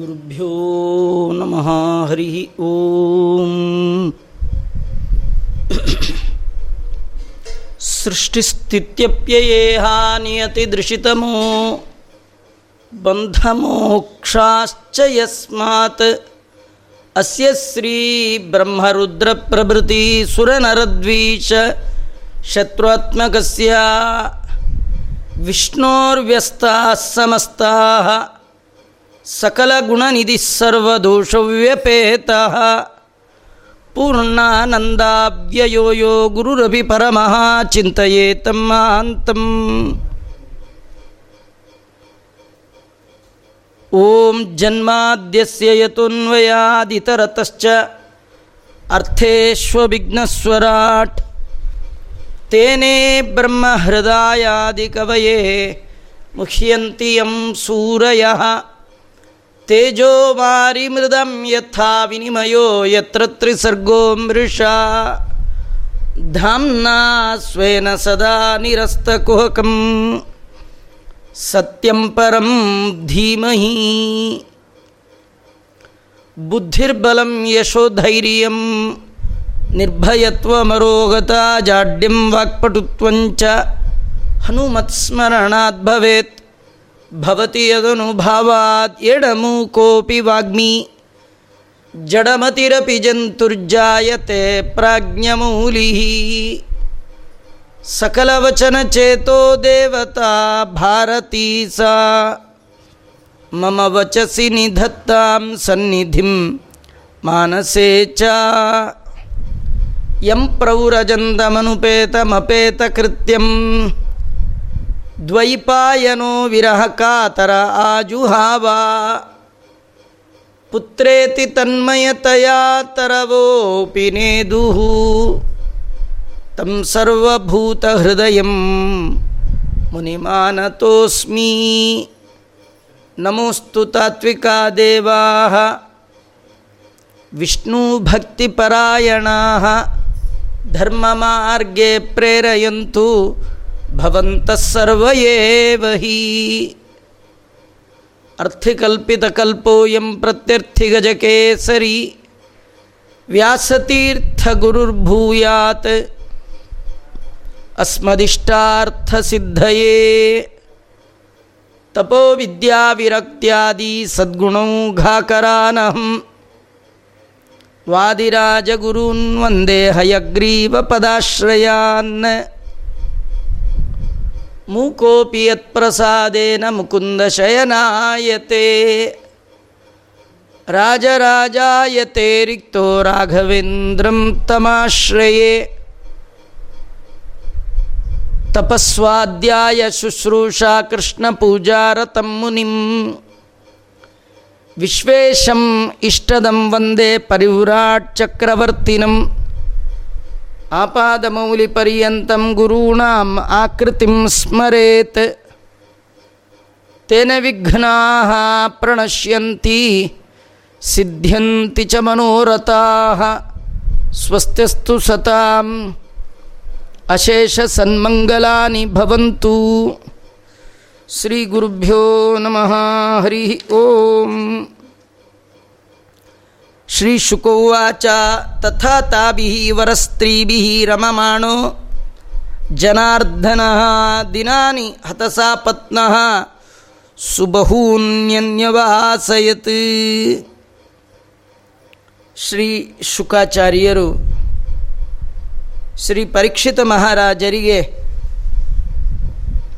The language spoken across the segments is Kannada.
गुरुभ्यो नमः हरिः ॐ सृष्टिस्थित्यप्ययेहा नियतिदृशितमो बन्धमोक्षाश्च यस्मात्। अस्य शत्रुत्मकस्य विष्णोर्व्यस्ताः समस्ताः। सकलगुणनिधिः सर्वदोषव्यपेतः। पूर्णानन्दाव्ययो यो गुरुरपि परमः, चिन्तयेतं महान्तम् ॐ जन्माद्यस्य यतोऽन्वयादितरतश्च अर्थेष्वविघ्नस्वराट्। तेने ब्रह्महृदायादिकवये मुह्यन्ति यं सूरयः। ತೇಜೋ ವಾರಿ ಮೃದಂ ಯಥಾ ವಿನಿಮಯೋ ಯತ್ರ ತ್ರಿಸರ್ಗೋ ಮೃಷ. ಧಾಮ್ನಾ ಸ್ವೇನ ಸದಾ ನಿರಸ್ತಕುಹಕಂ ಸತ್ಯಂ ಪರಂ ಧೀಮಹಿ. ಬುದ್ಧಿರ್ಬಲಂ ಯಶೋಧೈರ್ಯ ನಿರ್ಭಯತ್ವಮರೋಗತ ಜಾಡ್ಯಂ ವಾಕ್ಪಟುತ್ವಂಚ. ಹನುಮತ್ಸ್ಮರಣಾದ್ಭವೇತ್ ಭವತಿ ಯದನುಭಾವಾತ್ ಎಡಮು ಕೋಪಿ ವಾಗ್ಮಿ. ಜಡಮತಿರಪಿ ಜಂತುರ್ಜಾಯತೆ ಪ್ರಾಜ್ಞಮೂಲಿ ಸಕಲವಚನ ಚೇತೋ ದೇವತಾ ಭಾರತೀ ಸಾ ಮಮ ವಚಸಿ ನಿಧತ್ತಾಂ ಸನ್ನಿಧಿಂ ಮಾನಸೇ ಚ. ಯಂ ಪ್ರೌರಜಂದಮನುಪೇತಮಪೇತಕೃತ್ಯಂ. ದ್ವೈಪಾಯನೋ ವಿರಹ ಕಾತರ ಆಜುಹಾವ. ಪುತ್ರೇತಿ ತನ್ಮಯತಯಾ ತರವೋಪಿ ನೇದುಃ ತಂ ಸರ್ವಭೂತ ಹೃದಯ ಮುನಿಮಾನತೋಸ್ಮಿ. ನಮೋಸ್ತು ತಾತ್ವಿಕಾ ದೇವಾ. ವಿಷ್ಣುಭಕ್ತಿಪರಾಯಣ ಧರ್ಮಮಾರ್ಗೇ ಪ್ರೇರಯಂತು. ಹಿ ಅರ್ಥಿಕಲ್ಪಿತಕಲ್ಪೋಯಂ ಪ್ರತ್ಯರ್ಥಿಗಜಕೇಸರಿ. ವ್ಯಾಸತೀರ್ಥಗುರುರ್ಭೂಯಾತ್. ಅಸ್ಮದಿಷ್ಟಾರ್ಥಸಿದ್ಧಯೇ. ತಪೋವಿದ್ಯಾವಿರಕ್ತ್ಯಾದಿ ಸದ್ಗುಣೌಘಾಕರಾನಹಂ ವಾದಿರಾಜಗುರೂನ್ ವಂದೇ ಹಯಗ್ರೀವಪದಾಶ್ರಯಾನ್ ಮೂಕೋಪಿ ಯತ್ಪ್ರಸಾದೇನ ಮುಕುಂದ ಶಯನಾಯತೆ ರಾಜರಾಜಾಯತೆ ರಿಕ್ತೋ ರಾಘವೇಂದ್ರಂ ತಮಾಶ್ರಯೇ. ತಪಸ್ವಾಧ್ಯಾಯ ಶುಶ್ರೂಷಾ ಕೃಷ್ಣ ಪೂಜಾರತಂ ಮುನಿಂ. ವಿಶ್ವೇಶಂ ಇಷ್ಟದಂ ವಂದೇ ಪರಿವ್ರಾಟ್ ಚಕ್ರವರ್ತಿನಂ. ಆಪಾದಮೌಲಿಪರ್ಯಂతం ಗುರುಣಾಂ ಆಕೃತಿಂ ಸ್ಮರೇತ್. ತೇನ ವಿಘ್ನಾಃ ಪ್ರಣಶ್ಯಂತಿ, ಸಿದ್ಧ್ಯಂತಿ ಚ ಮನೋರಥಾಃ ಸ್ವಸ್ತ್ಯಸ್ತು ಸತಾಂ, ಅಶೇಷ ಸನ್ಮಂಗಲಾನಿ ಭವಂತು. ಶ್ರೀ ಗುರುಭ್ಯೋ ನಮಃ ಹರಿ ಓಂ. ಶ್ರೀಶುಕೋವಾಚ ತಥಾ ತಾಭಿ ವರಸ್ತ್ರೀಭಿ ರಮಮಾಣೋ ಜನಾರ್ದನ ದಿನಾನಿ ಹತಸಾ ಪತ್ನ ಸುಬಹೂನ್ಯನ್ಯವಾಸಯತ್. ಶ್ರೀ ಶುಕಾಚಾರ್ಯರು ಶ್ರೀ ಪರೀಕ್ಷಿತ ಮಹಾರಾಜರಿಗೆ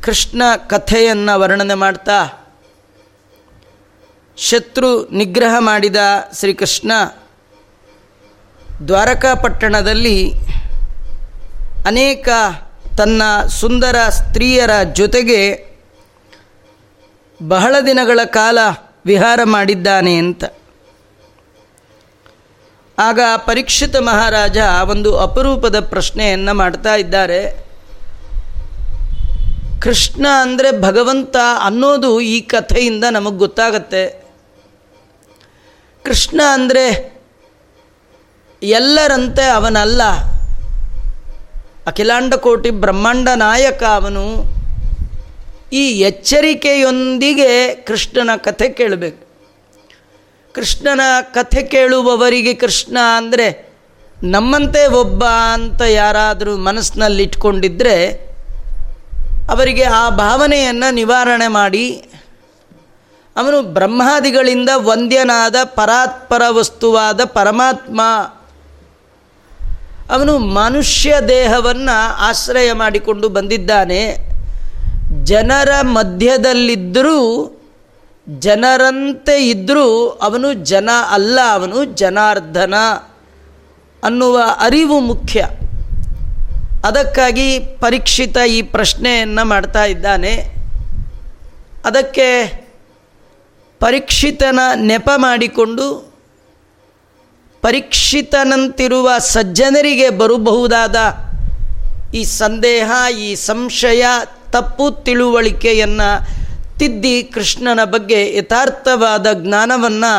ಕೃಷ್ಣ ಕಥೆಯನ್ನು ವರ್ಣನೆ ಮಾಡ್ತಾ ಶತ್ರು ನಿಗ್ರಹ ಮಾಡಿದ ಶ್ರೀಕೃಷ್ಣ ದ್ವಾರಕಾಪಟ್ಟಣದಲ್ಲಿ ಅನೇಕ ತನ್ನ ಸುಂದರ ಸ್ತ್ರೀಯರ ಜೊತೆಗೆ ಬಹಳ ದಿನಗಳ ಕಾಲ ವಿಹಾರ ಮಾಡಿದ್ದಾನೆ ಅಂತ. ಆಗ ಪರೀಕ್ಷಿತ ಮಹಾರಾಜ ಒಂದು ಅಪರೂಪದ ಪ್ರಶ್ನೆಯನ್ನು ಮಾಡ್ತಾ ಇದ್ದಾರೆ. ಕೃಷ್ಣ ಅಂದರೆ ಭಗವಂತ ಅನ್ನೋದು ಈ ಕಥೆಯಿಂದ ನಮಗೆ ಗೊತ್ತಾಗತ್ತೆ. ಕೃಷ್ಣ ಅಂದರೆ ಎಲ್ಲರಂತೆ ಅವನಲ್ಲ. ಅಖಿಲಾಂಡ ಕೋಟಿ ಬ್ರಹ್ಮಾಂಡ ನಾಯಕ ಅವನು. ಈ ಎಚ್ಚರಿಕೆಯೊಂದಿಗೆ ಕೃಷ್ಣನ ಕಥೆ ಕೇಳಬೇಕು. ಕೃಷ್ಣನ ಕಥೆ ಕೇಳುವವರಿಗೆ ಕೃಷ್ಣ ಅಂದರೆ ನಮ್ಮಂತೆ ಒಬ್ಬ ಅಂತ ಯಾರಾದರೂ ಮನಸ್ಸಿನಲ್ಲಿ ಇಟ್ಕೊಂಡಿದ್ದರೆ ಅವರಿಗೆ ಆ ಭಾವನೆಯನ್ನು ನಿವಾರಣೆ ಮಾಡಿ ಅವನು ಬ್ರಹ್ಮಾದಿಗಳಿಂದ ವಂದ್ಯನಾದ ಪರಾತ್ಪರ ವಸ್ತುವಾದ ಪರಮಾತ್ಮ. ಅವನು ಮನುಷ್ಯ ದೇಹವನ್ನು ಆಶ್ರಯ ಮಾಡಿಕೊಂಡು ಬಂದಿದ್ದಾನೆ. ಜನರ ಮಧ್ಯದಲ್ಲಿದ್ದರೂ ಜನರಂತೆ ಇದ್ದರೂ ಅವನು ಜನ ಅಲ್ಲ, ಅವನು ಜನಾರ್ಧನ ಅನ್ನುವ ಅರಿವು ಮುಖ್ಯ. ಅದಕ್ಕಾಗಿ ಪರೀಕ್ಷಿತ ಈ ಪ್ರಶ್ನೆಯನ್ನು ಮಾಡ್ತಾ ಇದ್ದಾನೆ. ಅದಕ್ಕೆ ಪರೀಕ್ಷಿತನ ನೆಪ ಮಾಡಿಕೊಂಡು ಪರೀಕ್ಷಿತನಂತಿರುವ ಸಜ್ಜನರಿಗೆ ಬರಬಹುದಾದ ಈ ಸಂದೇಹ, ಈ ಸಂಶಯ, ತಪ್ಪು ತಿಳುವಳಿಕೆಯನ್ನು ತಿದ್ದಿ ಕೃಷ್ಣನ ಬಗ್ಗೆ ಯಥಾರ್ಥವಾದ ಜ್ಞಾನವನ್ನು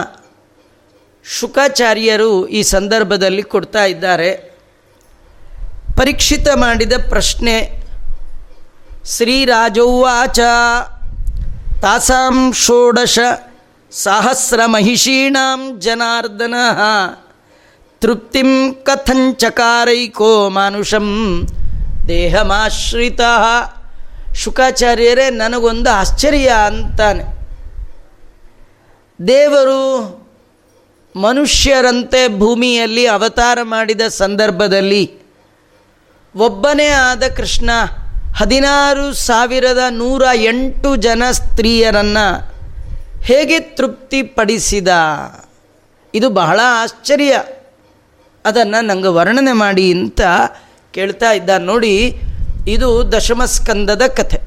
ಶುಕಾಚಾರ್ಯರು ಈ ಸಂದರ್ಭದಲ್ಲಿ ಕೊಡ್ತಾ ಇದ್ದಾರೆ. ಪರೀಕ್ಷಿತ ಮಾಡಿದ ಪ್ರಶ್ನೆ ಶ್ರೀರಾಜೌವಾಚ ತಾಸಾಂ ಷೋಡಶ ಸಹಸ್ರ ಮಹಿಷೀಣಾಂ ಜನಾರ್ದನ. ತೃಪ್ತಿಂ ಕಥಂಚಕಾರೈಕೋ ಮಾನುಷಂ ದೇಹಮಾಶ್ರಿತ. ಶುಕಾಚಾರ್ಯರೇ, ನನಗೊಂದು ಆಶ್ಚರ್ಯ ಅಂತಾನೆ. ದೇವರು ಮನುಷ್ಯರಂತೆ ಭೂಮಿಯಲ್ಲಿ ಅವತಾರ ಮಾಡಿದ ಸಂದರ್ಭದಲ್ಲಿ ಒಬ್ಬನೇ ಆದ ಕೃಷ್ಣ ಹದಿನಾರು ಸಾವಿರದ ನೂರ ಎಂಟು ಜನ ಸ್ತ್ರೀಯರನ್ನು ಹೇಗೆ ತೃಪ್ತಿಪಡಿಸಿದ? ಇದು ಬಹಳ ಆಶ್ಚರ್ಯ. ಅದನ್ನು ನಂಗೆ ವರ್ಣನೆ ಮಾಡಿ ಅಂತ ಕೇಳ್ತಾ ಇದ್ದ ನೋಡಿ, ಇದು ದಶಮಸ್ಕಂದದ ಕಥೆ.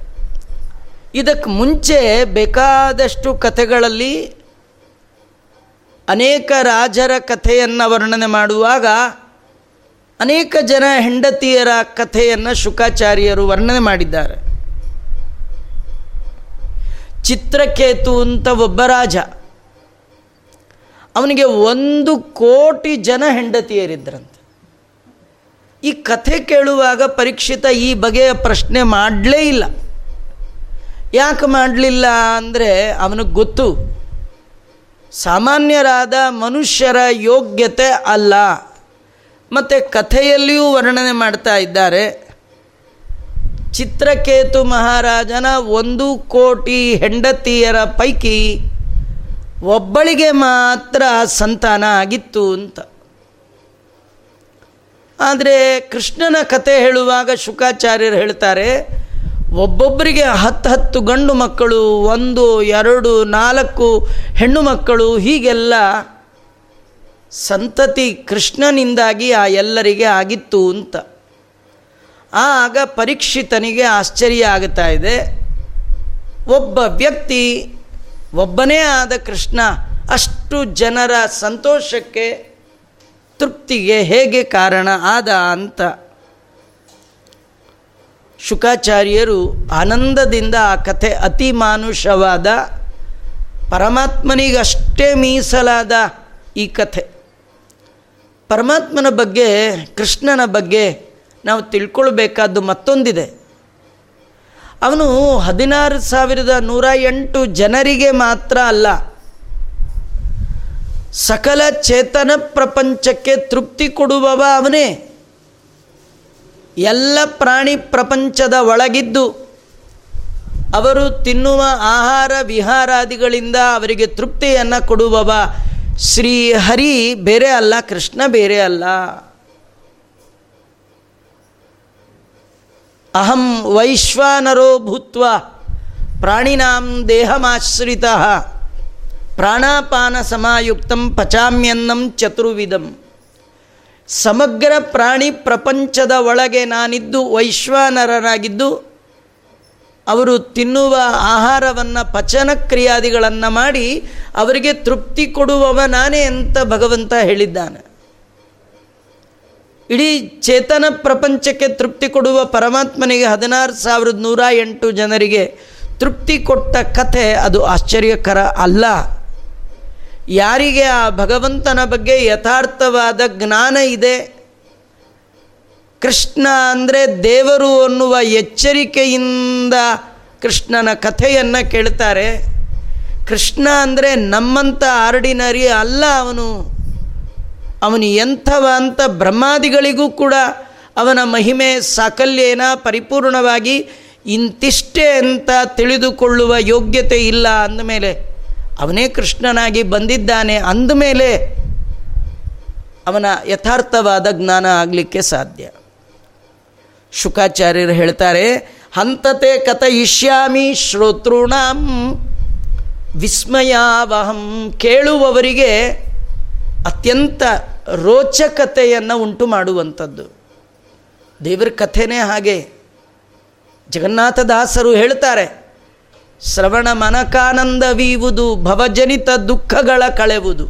ಇದಕ್ಕೆ ಮುಂಚೆ ಬೇಕಾದಷ್ಟು ಕಥೆಗಳಲ್ಲಿ ಅನೇಕ ರಾಜರ ಕಥೆಯನ್ನು ವರ್ಣನೆ ಮಾಡುವಾಗ ಅನೇಕ ಜನ ಹೆಂಡತಿಯರ ಕಥೆಯನ್ನು ಶುಕಾಚಾರ್ಯರು ವರ್ಣನೆ ಮಾಡಿದ್ದಾರೆ. ಚಿತ್ರಕೇತು ಅಂತ ಒಬ್ಬ ರಾಜ. ಅವನಿಗೆ ಒಂದು ಕೋಟಿ ಜನ ಹೆಂಡತಿಯರಿದ್ರಂತೆ. ಈ ಕಥೆ ಕೇಳುವಾಗ ಪರೀಕ್ಷಿತ ಈ ಬಗೆಯ ಪ್ರಶ್ನೆ ಮಾಡಲೇ ಇಲ್ಲ. ಯಾಕೆ ಮಾಡಲಿಲ್ಲ ಅಂದರೆ ಅವನಿಗೆ ಗೊತ್ತು. ಸಾಮಾನ್ಯರಾದ ಮನುಷ್ಯರ ಯೋಗ್ಯತೆ ಅಲ್ಲ. ಮತ್ತು ಕಥೆಯಲ್ಲಿಯೂ ವರ್ಣನೆ ಮಾಡ್ತಾ ಇದ್ದಾರೆ. ಚಿತ್ರಕೇತು ಮಹಾರಾಜನ ಒಂದು ಕೋಟಿ ಹೆಂಡತಿಯರ ಪೈಕಿ ಒಬ್ಬಳಿಗೆ ಮಾತ್ರ ಸಂತಾನ ಆಗಿತ್ತು ಅಂತ. ಆದರೆ ಕೃಷ್ಣನ ಕತೆ ಹೇಳುವಾಗ ಶುಕಾಚಾರ್ಯರು ಹೇಳ್ತಾರೆ, ಒಬ್ಬೊಬ್ಬರಿಗೆ ಹತ್ತು ಹತ್ತು ಗಂಡು ಮಕ್ಕಳು, ಒಂದು, ಎರಡು, ನಾಲ್ಕು ಹೆಣ್ಣು ಮಕ್ಕಳು, ಹೀಗೆಲ್ಲ ಸಂತತಿ ಕೃಷ್ಣನಿಂದಾಗಿ ಆ ಎಲ್ಲರಿಗೆ ಆಗಿತ್ತು ಅಂತ. ಆಗ ಪರೀಕ್ಷಿತನಿಗೆ ಆಶ್ಚರ್ಯ ಆಗುತ್ತಾ ಇದೆ. ಒಬ್ಬ ವ್ಯಕ್ತಿ, ಒಬ್ಬನೇ ಆದ ಕೃಷ್ಣ ಅಷ್ಟು ಜನರ ಸಂತೋಷಕ್ಕೆ ತೃಪ್ತಿಗೆ ಹೇಗೆ ಕಾರಣ ಆದ ಅಂತ ಶುಕಾಚಾರ್ಯರು ಆನಂದದಿಂದ ಆ ಕಥೆ ಅತಿ ಮಾನುಷವಾದ ಪರಮಾತ್ಮನಿಗಷ್ಟೇ ಮೀಸಲಾದ ಈ ಕಥೆ. ಪರಮಾತ್ಮನ ಬಗ್ಗೆ, ಕೃಷ್ಣನ ಬಗ್ಗೆ ನಾವು ತಿಳ್ಕೊಳ್ಬೇಕಾದ್ದು ಮತ್ತೊಂದಿದೆ. ಅವನು ಹದಿನಾರು ಸಾವಿರದ ನೂರ ಎಂಟು ಜನರಿಗೆ ಮಾತ್ರ ಅಲ್ಲ, ಸಕಲ ಚೇತನ ಪ್ರಪಂಚಕ್ಕೆ ತೃಪ್ತಿ ಕೊಡುವವ ಅವನೇ. ಎಲ್ಲ ಪ್ರಾಣಿ ಪ್ರಪಂಚದ ಒಳಗಿದ್ದು ಅವರು ತಿನ್ನುವ ಆಹಾರ ವಿಹಾರಾದಿಗಳಿಂದ ಅವರಿಗೆ ತೃಪ್ತಿಯನ್ನು ಕೊಡುವವ ಶ್ರೀ ಹರಿ ಬೇರೆ ಅಲ್ಲ, ಕೃಷ್ಣ ಬೇರೆ ಅಲ್ಲ. ಅಹಂ ವೈಶ್ವಾನರೋ ಭೂತ್ವ ಪ್ರಾಣಿನಾಂ ದೇಹಮಾಶ್ರಿತ ಪ್ರಾಣಾಪಾನ ಸಮಾಯುಕ್ತಂ ಪಚಾಮ್ಯನ್ನಂ ಚತುರ್ವಿಧಂ ಸಮಗ್ರ ಪ್ರಾಣಿ ಪ್ರಪಂಚದ ಒಳಗೆ ನಾನಿದ್ದು ವೈಶ್ವಾನರರಾಗಿದ್ದು, ಅವರು ತಿನ್ನುವ ಆಹಾರವನ್ನು ಪಚನ ಕ್ರಿಯಾದಿಗಳನ್ನು ಮಾಡಿ ಅವರಿಗೆ ತೃಪ್ತಿ ಕೊಡುವವ ನಾನೇ ಅಂತ ಭಗವಂತ ಹೇಳಿದ್ದಾನೆ. ಇಡೀ ಚೇತನ ಪ್ರಪಂಚಕ್ಕೆ ತೃಪ್ತಿ ಕೊಡುವ ಪರಮಾತ್ಮನಿಗೆ ಹದಿನಾರು ಸಾವಿರದ ನೂರ ಎಂಟು ಜನರಿಗೆ ತೃಪ್ತಿ ಕೊಟ್ಟ ಕಥೆ ಅದು ಆಶ್ಚರ್ಯಕರ ಅಲ್ಲ. ಯಾರಿಗೆ ಆ ಭಗವಂತನ ಬಗ್ಗೆ ಯಥಾರ್ಥವಾದ ಜ್ಞಾನ ಇದೆ? ಕೃಷ್ಣ ಅಂದರೆ ದೇವರು ಅನ್ನುವ ಎಚ್ಚರಿಕೆಯಿಂದ ಕೃಷ್ಣನ ಕಥೆಯನ್ನು ಕೇಳ್ತಾರೆ. ಕೃಷ್ಣ ಅಂದರೆ ನಮ್ಮಂಥ ಆರ್ಡಿನರಿ ಅಲ್ಲ ಅವನು. ಅವನು ಎಂಥವ ಅಂತ ಬ್ರಹ್ಮಾದಿಗಳಿಗೂ ಕೂಡ ಅವನ ಮಹಿಮೆ ಸಾಕಲ್ಯೇನ ಪರಿಪೂರ್ಣವಾಗಿ ಇಂತಿಷ್ಟೇ ಅಂತ ತಿಳಿದುಕೊಳ್ಳುವ ಯೋಗ್ಯತೆ ಇಲ್ಲ ಅಂದಮೇಲೆ ಅವನೇ ಕೃಷ್ಣನಾಗಿ ಬಂದಿದ್ದಾನೆ ಅಂದಮೇಲೆ ಅವನ ಯಥಾರ್ಥವಾದ ಜ್ಞಾನ ಆಗಲಿಕ್ಕೆ ಸಾಧ್ಯ. ಶುಕಾಚಾರ್ಯರು ಹೇಳ್ತಾರೆ, ಹಂತತೆ ಕಥಯಿಷ್ಯಾಮಿ ಶ್ರೋತೃಣಂ ವಿಸ್ಮಯಾವಹಂ ಕೇಳುವವರಿಗೆ ಅತ್ಯಂತ ರೋಚಕತೆಯನ್ನು ಉಂಟು ಮಾಡುವಂಥದ್ದು. ದೇವರ ಕಥೆನೇ ಹಾಗೆ. ಜಗನ್ನಾಥದಾಸರು ಹೇಳ್ತಾರೆ, ಶ್ರವಣ ಮನಕಾನಂದವೀವುದು, ಭವಜನಿತ ದುಃಖಗಳ ಕಳೆವುದು.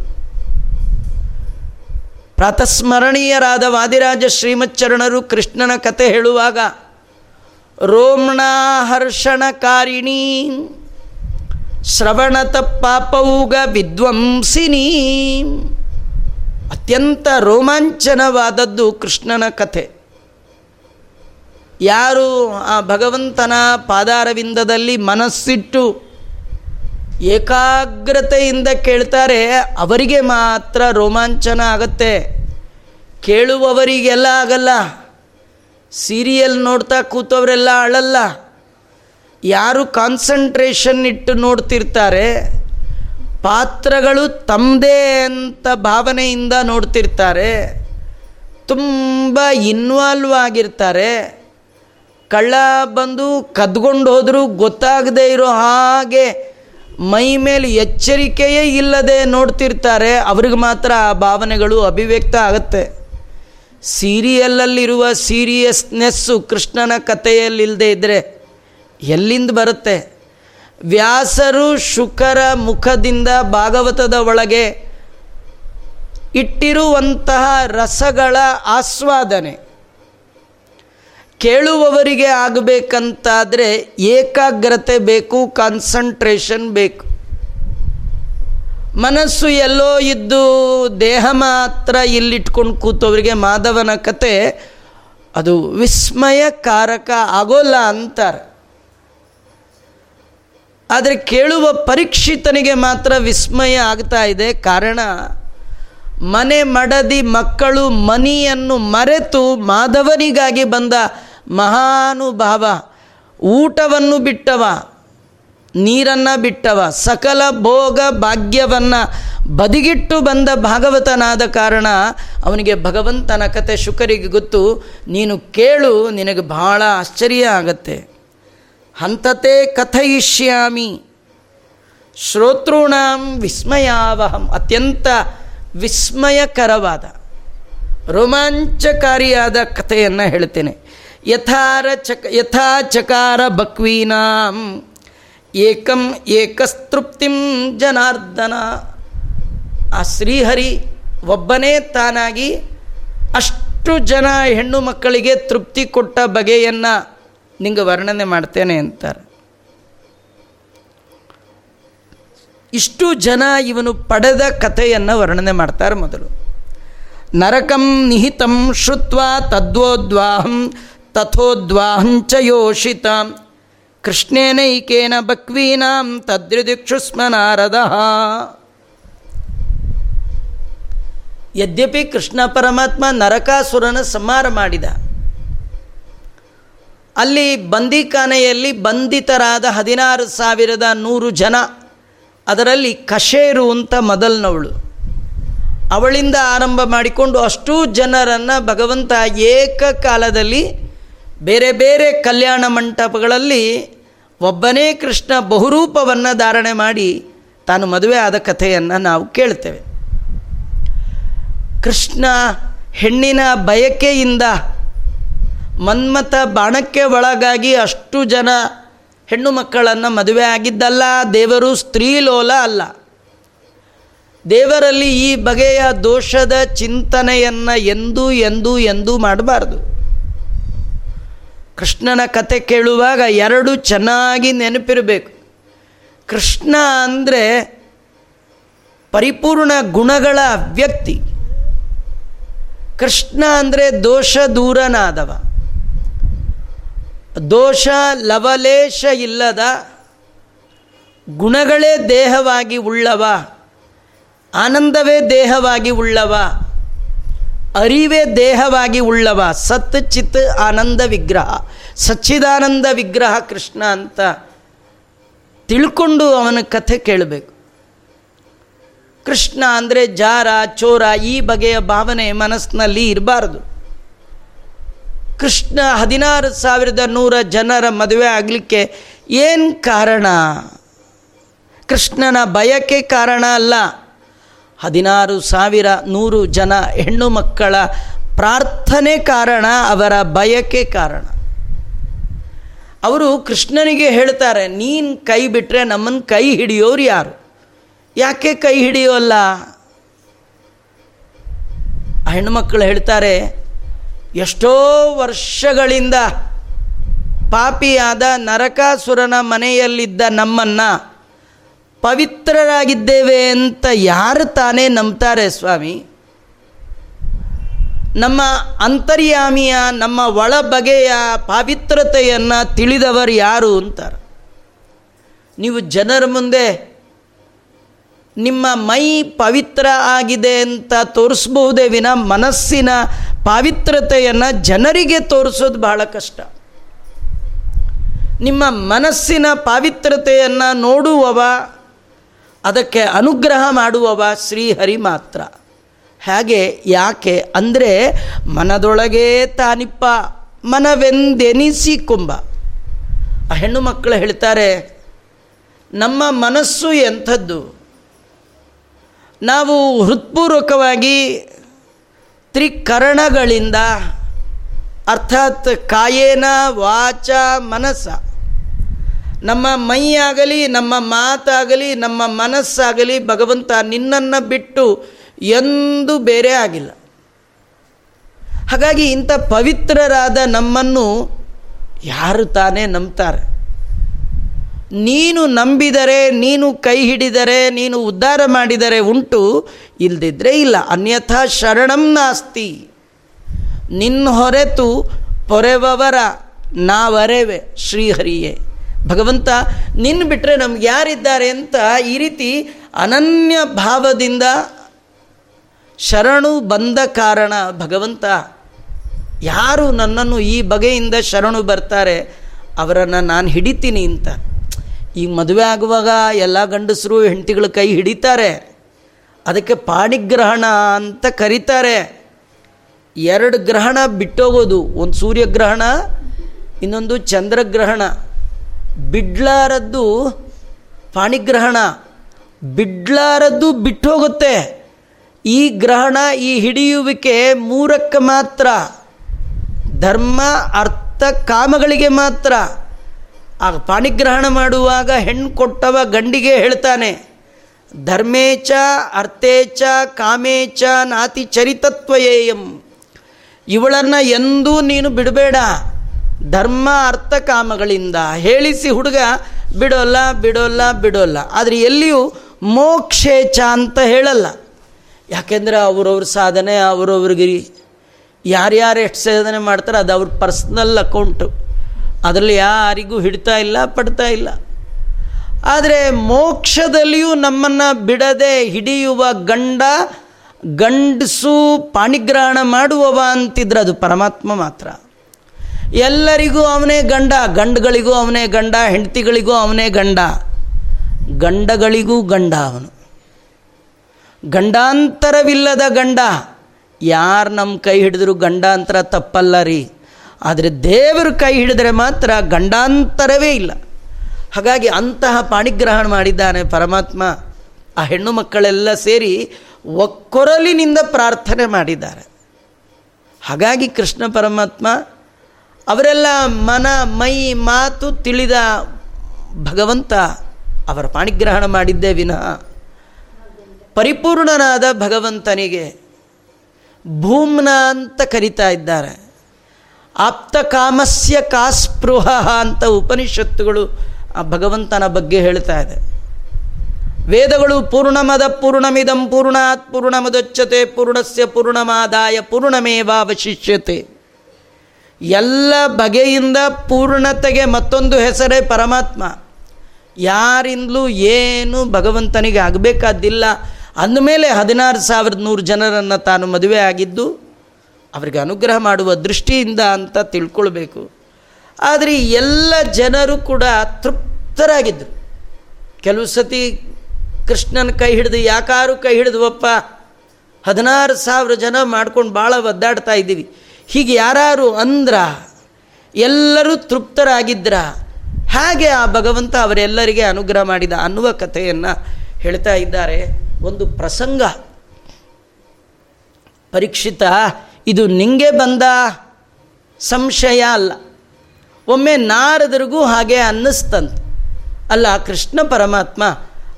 ಪ್ರಾತಸ್ಮರಣೀಯರಾದ ವಾದಿರಾಜ ಶ್ರೀಮಚ್ಚರಣರು ಕೃಷ್ಣನ ಕತೆ ಹೇಳುವಾಗ ರೋಮಣಾ ಹರ್ಷಣಕಾರಿಣೀ ಶ್ರವಣತ ಪಾಪೌಗ ವಿದ್ವಂಸಿನಿ ಅತ್ಯಂತ ರೋಮಾಂಚನವಾದದ್ದು ಕೃಷ್ಣನ ಕಥೆ. ಯಾರು ಆ ಭಗವಂತನ ಪಾದಾರವಿಂದದಲ್ಲಿ ಮನಸ್ಸಿಟ್ಟು ಏಕಾಗ್ರತೆಯಿಂದ ಕೇಳ್ತಾರೆ, ಅವರಿಗೆ ಮಾತ್ರ ರೋಮಾಂಚನ ಆಗತ್ತೆ. ಕೇಳುವವರಿಗೆಲ್ಲ ಆಗಲ್ಲ. ಸೀರಿಯಲ್ ನೋಡ್ತಾ ಕೂತವರೆಲ್ಲ ಅಳಲ್ಲ. ಯಾರು ಕಾನ್ಸಂಟ್ರೇಷನ್ ಇಟ್ಟು ನೋಡ್ತಿರ್ತಾರೆ ಪಾತ್ರಗಳು ತಮ್ಮದೇ ಅಂತ ಭಾವನೆಯಿಂದ ನೋಡ್ತಿರ್ತಾರೆ, ತುಂಬ ಇನ್ವಾಲ್ವ್ ಆಗಿರ್ತಾರೆ. ಕಳ್ಳ ಬಂದು ಕದ್ಕೊಂಡು ಹೋದರೂ ಗೊತ್ತಾಗದೇ ಇರೋ ಹಾಗೆ ಮೈ ಮೇಲೆ ಎಚ್ಚರಿಕೆಯೇ ಇಲ್ಲದೆ ನೋಡ್ತಿರ್ತಾರೆ. ಅವ್ರಿಗೆ ಮಾತ್ರ ಆ ಭಾವನೆಗಳು ಅಭಿವ್ಯಕ್ತ ಆಗುತ್ತೆ. ಸೀರಿಯಲ್ಲಲ್ಲಿರುವ ಸೀರಿಯಸ್ನೆಸ್ಸು ಕೃಷ್ಣನ ಕಥೆಯಲ್ಲಿಲ್ಲದೆ ಇದ್ದರೆ ಎಲ್ಲಿಂದ ಬರುತ್ತೆ? ವ್ಯಾಸರು ಶುಕರ ಮುಖದಿಂದ ಭಾಗವತದ ಒಳಗೆ ಇಟ್ಟಿರುವಂತಹ ರಸಗಳ ಆಸ್ವಾದನೆ. ಕೇಳುವವರಿಗೆ ಆಗಬೇಕಂತಾದರೆ ಏಕಾಗ್ರತೆ ಬೇಕು ಕಾನ್ಸಂಟ್ರೇಷನ್ ಬೇಕು. ಮನಸ್ಸು ಎಲ್ಲೋ ಇದ್ದು ದೇಹ ಮಾತ್ರ ಇಲ್ಲಿಟ್ಕೊಂಡು ಕೂತವರಿಗೆ ಮಾಧವನ ಕತೆ ಅದು ವಿಸ್ಮಯಕಾರಕ ಆಗೋಲ್ಲ ಅಂತಾರೆ. ಆದರೆ ಕೇಳುವ ಪರೀಕ್ಷಿತನಿಗೆ ಮಾತ್ರ ವಿಸ್ಮಯ ಆಗ್ತಾ ಇದೆ. ಕಾರಣ, ಮನೆ ಮಡದಿ ಮಕ್ಕಳು ಮನಿಯನ್ನು ಮರೆತು ಮಾಧವನಿಗಾಗಿ ಬಂದ ಮಹಾನುಭಾವ, ಊಟವನ್ನು ಬಿಟ್ಟವ, ನೀರನ್ನು ಬಿಟ್ಟವ, ಸಕಲ ಭೋಗ ಭಾಗ್ಯವನ್ನು ಬದಿಗಿಟ್ಟು ಬಂದ ಭಾಗವತನಾದ ಕಾರಣ ಅವನಿಗೆ ಭಗವಂತನ ಕತೆ ಶುಕರಿಗೆ ಗೊತ್ತು, ನೀನು ಕೇಳು, ನಿನಗೆ ಬಹಳ ಆಶ್ಚರ್ಯ ಆಗತ್ತೆ. ಹಂತತೆ ಕಥಯಿಷ್ಯಾಮಿ. ಶ್ರೋತೃಣಾಂ ವಿಸ್ಮಯಾವಹಂ. ಅತ್ಯಂತ ವಿಸ್ಮಯಕರವಾದ, ರೋಮಾಂಚಕಾರಿಯಾದ ಕಥೆಯನ್ನು ಹೇಳ್ತೇನೆ. ಯಥಾರ ಚಕ ಯಥಾ ಚಕಾರ ಬಕ್ವೀನಾಂ ಏಕಂ ಏಕಸ್ತೃಪ್ತಿಂ ಜನಾರ್ದನ. ಆ ಶ್ರೀಹರಿ ಒಬ್ಬನೇ ತಾನಾಗಿ ಅಷ್ಟು ಜನ ಹೆಣ್ಣು ಮಕ್ಕಳಿಗೆ ತೃಪ್ತಿ ಕೊಟ್ಟ ಬಗೆಯನ್ನು ನಿಂಗೆ ವರ್ಣನೆ ಮಾಡ್ತೇನೆ ಅಂತಾರೆ. ಇಷ್ಟು ಜನ ಇವನು ಪಡೆದ ಕಥೆಯನ್ನು ವರ್ಣನೆ ಮಾಡ್ತಾರೆ ಮೊದಲು. ನರಕಂ ನಿಹಿತಂ ಶ್ರುತ್ವ ತದ್ವೋದ್ವಾಹಂ ತಥೋದ್ವಾಹಂಚ ಯೋಷಿತ. ಕೃಷ್ಣೇನೈಕೇನ ಬಕ್ವೀನಾಂ ತದ್ರಿದಿಕ್ಷುಸ್ಮ ನಾರದ. ಯದ್ಯಪಿ ಕೃಷ್ಣ ಪರಮಾತ್ಮ ನರಕಾಸುರನ ಸಂಹಾರ ಮಾಡಿದ. ಅಲ್ಲಿ ಬಂದಿಖಾನೆಯಲ್ಲಿ ಬಂಧಿತರಾದ ಹದಿನಾರು ಸಾವಿರದ ನೂರು ಜನ. ಅದರಲ್ಲಿ ಕಶೇರು ಅಂತ ಮೊದಲನವಳು. ಅವಳಿಂದ ಆರಂಭ ಮಾಡಿಕೊಂಡು ಅಷ್ಟೂ ಜನರನ್ನು ಭಗವಂತ ಏಕಕಾಲದಲ್ಲಿ ಬೇರೆ ಬೇರೆ ಕಲ್ಯಾಣ ಮಂಟಪಗಳಲ್ಲಿ ಒಬ್ಬನೇ ಕೃಷ್ಣ ಬಹುರೂಪವನ್ನು ಧಾರಣೆ ಮಾಡಿ ತಾನು ಮದುವೆ ಆದ ಕಥೆಯನ್ನು ನಾವು ಕೇಳ್ತೇವೆ. ಕೃಷ್ಣ ಹೆಣ್ಣಿನ ಬಯಕೆಯಿಂದ ಮನ್ಮಥ ಬಾಣಕ್ಕೆ ಒಳಗಾಗಿ ಅಷ್ಟು ಜನ ಹೆಣ್ಣು ಮಕ್ಕಳನ್ನು ಮದುವೆ ಆಗಿದ್ದಲ್ಲ, ದೇವರು ಸ್ತ್ರೀಲೋಲ ಅಲ್ಲ. ದೇವರಲ್ಲಿ ಈ ಬಗೆಯ ದೋಷದ ಚಿಂತನೆಯನ್ನು ಎಂದು ಎಂದು ಎಂದೂ ಮಾಡಬಾರ್ದು. ಕೃಷ್ಣನ ಕತೆ ಕೇಳುವಾಗ ಎರಡು ಚೆನ್ನಾಗಿ ನೆನಪಿರಬೇಕು. ಕೃಷ್ಣ ಅಂದರೆ ಪರಿಪೂರ್ಣ ಗುಣಗಳ ವ್ಯಕ್ತಿ. ಕೃಷ್ಣ ಅಂದರೆ ದೋಷ ದೂರನಾದವ. ದೋಷ, ಲವಲೇಶ ಇಲ್ಲದ ಗುಣಗಳೇ ದೇಹವಾಗಿ ಉಳ್ಳವ, ಆನಂದವೇ ದೇಹವಾಗಿ ಉಳ್ಳವ, ಅರಿವೇ ದೇಹವಾಗಿ ಉಳ್ಳವ, ಸತ್, ಚಿತ್, ಆನಂದ ವಿಗ್ರಹ, ಸಚ್ಚಿದಾನಂದ ವಿಗ್ರಹ ಕೃಷ್ಣ ಅಂತ ತಿಳ್ಕೊಂಡು ಅವನ ಕಥೆ ಕೇಳಬೇಕು. ಕೃಷ್ಣ ಅಂದರೆ ಜಾರ, ಚೋರ ಈ ಬಗೆಯ ಭಾವನೆ ಮನಸ್ಸಿನಲ್ಲಿ ಇರಬಾರ್ದು. ಕೃಷ್ಣ ಹದಿನಾರು ಸಾವಿರದ ನೂರ ಜನರ ಮದುವೆ ಆಗಲಿಕ್ಕೆ ಏನು ಕಾರಣ? ಕೃಷ್ಣನ ಬಯಕೆ ಕಾರಣ ಅಲ್ಲ. ಹದಿನಾರು ಸಾವಿರ ನೂರು ಜನ ಹೆಣ್ಣು ಮಕ್ಕಳ ಪ್ರಾರ್ಥನೆ ಕಾರಣ, ಅವರ ಬಯಕೆ ಕಾರಣ. ಅವರು ಕೃಷ್ಣನಿಗೆ ಹೇಳ್ತಾರೆ, ನೀನು ಕೈ ಬಿಟ್ಟರೆ ನಮ್ಮನ್ನು ಕೈ ಹಿಡಿಯೋರು ಯಾರು? ಯಾಕೆ ಕೈ ಹಿಡಿಯೋಲ್ಲ? ಆ ಹೆಣ್ಣುಮಕ್ಕಳು ಹೇಳ್ತಾರೆ ಎಷ್ಟೋ ವರ್ಷಗಳಿಂದ ಪಾಪಿಯಾದ ನರಕಾಸುರನ ಮನೆಯಲ್ಲಿದ್ದ ನಮ್ಮನ್ನು ಪವಿತ್ರರಾಗಿದ್ದೇವೆ ಅಂತ ಯಾರು ತಾನೇ ನಂಬ್ತಾರೆ ಸ್ವಾಮಿ? ನಮ್ಮ ಅಂತರ್ಯಾಮಿಯ, ನಮ್ಮ ಒಳ ಬಗೆಯ ಪಾವಿತ್ರತೆಯನ್ನು ತಿಳಿದವರು ಯಾರು ಅಂತಾರೆ? ನೀವು ಜನರ ಮುಂದೆ ನಿಮ್ಮ ಮೈ ಪವಿತ್ರ ಆಗಿದೆ ಅಂತ ತೋರಿಸ್ಬಹುದೇ ವಿನ ಮನಸ್ಸಿನ ಪಾವಿತ್ರತೆಯನ್ನು ಜನರಿಗೆ ತೋರಿಸೋದು ಬಹಳ ಕಷ್ಟ. ನಿಮ್ಮ ಮನಸ್ಸಿನ ಪಾವಿತ್ರತೆಯನ್ನು ನೋಡುವವ, ಅದಕ್ಕೆ ಅನುಗ್ರಹ ಮಾಡುವವ ಶ್ರೀಹರಿ ಮಾತ್ರ. ಹಾಗೆ ಯಾಕೆ ಅಂದರೆ ಮನದೊಳಗೇ ತಾನಿಪ್ಪ ಮನವೆಂದೆನಿಸಿಕೊಂಬ ಆ ಹೆಣ್ಣು ಮಕ್ಕಳು ಹೇಳ್ತಾರೆ, ನಮ್ಮ ಮನಸ್ಸು ಎಂಥದ್ದು? ನಾವು ಹೃತ್ಪೂರ್ವಕವಾಗಿ ತ್ರಿಕರಣಗಳಿಂದ, ಅರ್ಥಾತ್ ಕಾಯೇನ ವಾಚ ಮನಸ್ಸ ನಮ್ಮ ಮೈಯಾಗಲಿ, ನಮ್ಮ ಮಾತಾಗಲಿ, ನಮ್ಮ ಮನಸ್ಸಾಗಲಿ ಭಗವಂತ ನಿನ್ನನ್ನು ಬಿಟ್ಟು ಎಂದು ಬೇರೆ ಆಗಿಲ್ಲ. ಹಾಗಾಗಿ ಇಂಥ ಪವಿತ್ರರಾದ ನಮ್ಮನ್ನು ಯಾರು ತಾನೇ ನಂಬ್ತಾರೆ? ನೀನು ನಂಬಿದರೆ, ನೀನು ಕೈ ಹಿಡಿದರೆ, ನೀನು ಉದ್ಧಾರ ಮಾಡಿದರೆ ಉಂಟು, ಇಲ್ದಿದ್ರೆ ಇಲ್ಲ. ಅನ್ಯಥಾ ಶರಣಂ ನಾಸ್ತಿ. ನಿನ್ನ ಹೊರೆತು ಪೊರೆವವರ ನಾವರೆವೆ, ಶ್ರೀಹರಿಯೇ. ಭಗವಂತ ನಿನ್ನ ಬಿಟ್ಟರೆ ನಮ್ಗೆ ಯಾರಿದ್ದಾರೆ ಅಂತ ಈ ರೀತಿ ಅನನ್ಯ ಭಾವದಿಂದ ಶರಣು ಬಂದ ಕಾರಣ ಭಗವಂತ ಯಾರು ನನ್ನನ್ನು ಈ ಬಗೆಯಿಂದ ಶರಣು ಬರ್ತಾರೆ, ಅವರನ್ನು ನಾನು ಹಿಡಿತೀನಿ ಅಂತ. ಈ ಮದುವೆ ಆಗುವಾಗ ಎಲ್ಲ ಗಂಡಸರು ಹೆಂಡತಿಗಳ ಕೈ ಹಿಡಿತಾರೆ. ಅದಕ್ಕೆ ಪಾಣಿಗ್ರಹಣ ಅಂತ ಕರೀತಾರೆ. ಎರಡು ಗ್ರಹಣ ಬಿಟ್ಟೋಗೋದು, ಒಂದು ಸೂರ್ಯಗ್ರಹಣ, ಇನ್ನೊಂದು ಚಂದ್ರಗ್ರಹಣ. ಬಿಡ್ಲಾರದ್ದು ಪಾಣಿಗ್ರಹಣ, ಬಿಡ್ಲಾರದ್ದು ಬಿಟ್ಟೋಗುತ್ತೆ. ಈ ಗ್ರಹಣ, ಈ ಹಿಡಿಯುವಿಕೆ ಮೂರಕ್ಕೆ ಮಾತ್ರ. ಧರ್ಮ, ಅರ್ಥ, ಕಾಮಗಳಿಗೆ ಮಾತ್ರ. ಆ ಪಾಣಿಗ್ರಹಣ ಮಾಡುವಾಗ ಹೆಣ್ಣು ಕೊಟ್ಟವ ಗಂಡಿಗೆ ಹೇಳ್ತಾನೆ, ಧರ್ಮೇಚ, ಅರ್ಥೇಚ, ಕಾಮೇಚ, ನಾತಿ ಚರಿತತ್ವಯೇಯಂ. ಇವಳನ್ನು ಎಂದೂ ನೀನು ಬಿಡಬೇಡ. ಧರ್ಮ, ಅರ್ಥ, ಕಾಮಗಳಿಂದ ಹೇಳಿಸಿ ಹುಡುಗ, ಬಿಡೋಲ್ಲ ಬಿಡೋಲ್ಲ ಬಿಡೋಲ್ಲ. ಆದರೆ ಎಲ್ಲಿಯೂ ಮೋಕ್ಷೇಚ ಅಂತ ಹೇಳಲ್ಲ. ಯಾಕೆಂದರೆ ಅವರವ್ರ ಸಾಧನೆ, ಅವರವ್ರಿಗೆ ಯಾರ್ಯಾರು ಎಷ್ಟು ಸಾಧನೆ ಮಾಡ್ತಾರೆ ಅದು ಅವ್ರ ಪರ್ಸ್ನಲ್ ಅಕೌಂಟು ಅದರಲ್ಲಿ ಯಾರಿಗೂ ಹಿಡ್ತಾ ಇಲ್ಲ, ಪಡ್ತಾ ಇಲ್ಲ. ಆದರೆ ಮೋಕ್ಷದಲ್ಲಿಯೂ ನಮ್ಮನ್ನು ಬಿಡದೆ ಹಿಡಿಯುವ ಗಂಡ, ಗಂಡಸು ಪಾಣಿಗ್ರಹಣ ಮಾಡುವವ ಅಂತಿದ್ರೆ ಅದು ಪರಮಾತ್ಮ ಮಾತ್ರ. ಎಲ್ಲರಿಗೂ ಅವನೇ ಗಂಡ, ಗಂಡುಗಳಿಗೂ ಅವನೇ ಗಂಡ, ಹೆಂಡತಿಗಳಿಗೂ ಅವನೇ ಗಂಡ. ಗಂಡಗಳಿಗೂ ಗಂಡ ಅವನು. ಗಂಡಾಂತರವಿಲ್ಲದ ಗಂಡ. ಯಾರು ನಮ್ಮ ಕೈ ಹಿಡಿದ್ರು ಗಂಡಾಂತರ ತಪ್ಪಲ್ಲ ರೀ. ಆದರೆ ದೇವರು ಕೈ ಹಿಡಿದರೆ ಮಾತ್ರ ಗಂಡಾಂತರವೇ ಇಲ್ಲ. ಹಾಗಾಗಿ ಅಂತಹ ಪಾಣಿಗ್ರಹಣ ಮಾಡಿದ್ದಾನೆ ಪರಮಾತ್ಮ. ಆ ಹೆಣ್ಣು ಮಕ್ಕಳೆಲ್ಲ ಸೇರಿ ಒಕ್ಕೊರಲಿನಿಂದ ಪ್ರಾರ್ಥನೆ ಮಾಡಿದ್ದಾರೆ. ಹಾಗಾಗಿ ಕೃಷ್ಣ ಪರಮಾತ್ಮ ಅವರೆಲ್ಲ ಮನ, ಮೈ, ಮಾತು ತಿಳಿದ ಭಗವಂತ ಅವರ ಪಾಣಿಗ್ರಹಣ ಮಾಡಿದ್ದೇ ವಿನಃ ಪರಿಪೂರ್ಣನಾದ ಭಗವಂತನಿಗೆ ಭೂಮ್ನ ಅಂತ ಕರಿತಾ ಇದ್ದಾರೆ. ಆಪ್ತ ಕಾಮಸ್ಯ ಕಾಸ್ಪೃಹ ಅಂತ ಉಪನಿಷತ್ತುಗಳು ಆ ಭಗವಂತನ ಬಗ್ಗೆ ಹೇಳ್ತಾ ಇದೆ. ವೇದಗಳು ಪೂರ್ಣಮದ ಪೂರ್ಣಮಿದಂ ಪೂರ್ಣಾತ್ ಪೂರ್ಣಮದಚ್ಚತೆ, ಪೂರ್ಣಸ್ಯ ಪೂರ್ಣಮಾದಾಯ ಪೂರ್ಣಮೇವಾವಶಿಷ್ಯತೆ. ಎಲ್ಲ ಬಗೆಯಿಂದ ಪೂರ್ಣತೆಗೆ ಮತ್ತೊಂದು ಹೆಸರೇ ಪರಮಾತ್ಮ. ಯಾರಿಂದಲೂ ಏನು ಭಗವಂತನಿಗೆ ಆಗಬೇಕಾದ್ದಿಲ್ಲ ಅಂದಮೇಲೆ ಹದಿನಾರು ಸಾವಿರದ ನೂರು ಜನರನ್ನು ತಾನು ಮದುವೆ ಆಗಿದ್ದು ಅವರಿಗೆ ಅನುಗ್ರಹ ಮಾಡುವ ದೃಷ್ಟಿಯಿಂದ ಅಂತ ತಿಳ್ಕೊಳ್ಬೇಕು. ಆದರೆ ಎಲ್ಲ ಜನರು ಕೂಡ ತೃಪ್ತರಾಗಿದ್ದರು. ಕೆಲವು ಸತಿ ಕೃಷ್ಣನ ಕೈ ಹಿಡಿದು, ಯಾಕಾರು ಕೈ ಹಿಡಿದುವಪ್ಪ? ಹದಿನಾರು ಸಾವಿರ ಜನ ಮಾಡ್ಕೊಂಡು ಭಾಳ ಒದ್ದಾಡ್ತಾ ಇದ್ದೀವಿ. ಹೀಗೆ ಯಾರು ಅಂದ್ರ, ಎಲ್ಲರೂ ತೃಪ್ತರಾಗಿದ್ರ, ಹಾಗೆ ಆ ಭಗವಂತ ಅವರೆಲ್ಲರಿಗೆ ಅನುಗ್ರಹ ಮಾಡಿದ ಅನ್ನುವ ಕಥೆಯನ್ನು ಹೇಳ್ತಾ ಇದ್ದಾರೆ. ಒಂದು ಪ್ರಸಂಗ. ಪರೀಕ್ಷಿತ ಇದು ನಿಂಗೆ ಬಂದ ಸಂಶಯ ಅಲ್ಲ. ಒಮ್ಮೆ ನಾರದರಿಗೂ ಹಾಗೆ ಅನ್ನಿಸ್ತಂತೆ. ಅಲ್ಲ, ಕೃಷ್ಣ ಪರಮಾತ್ಮ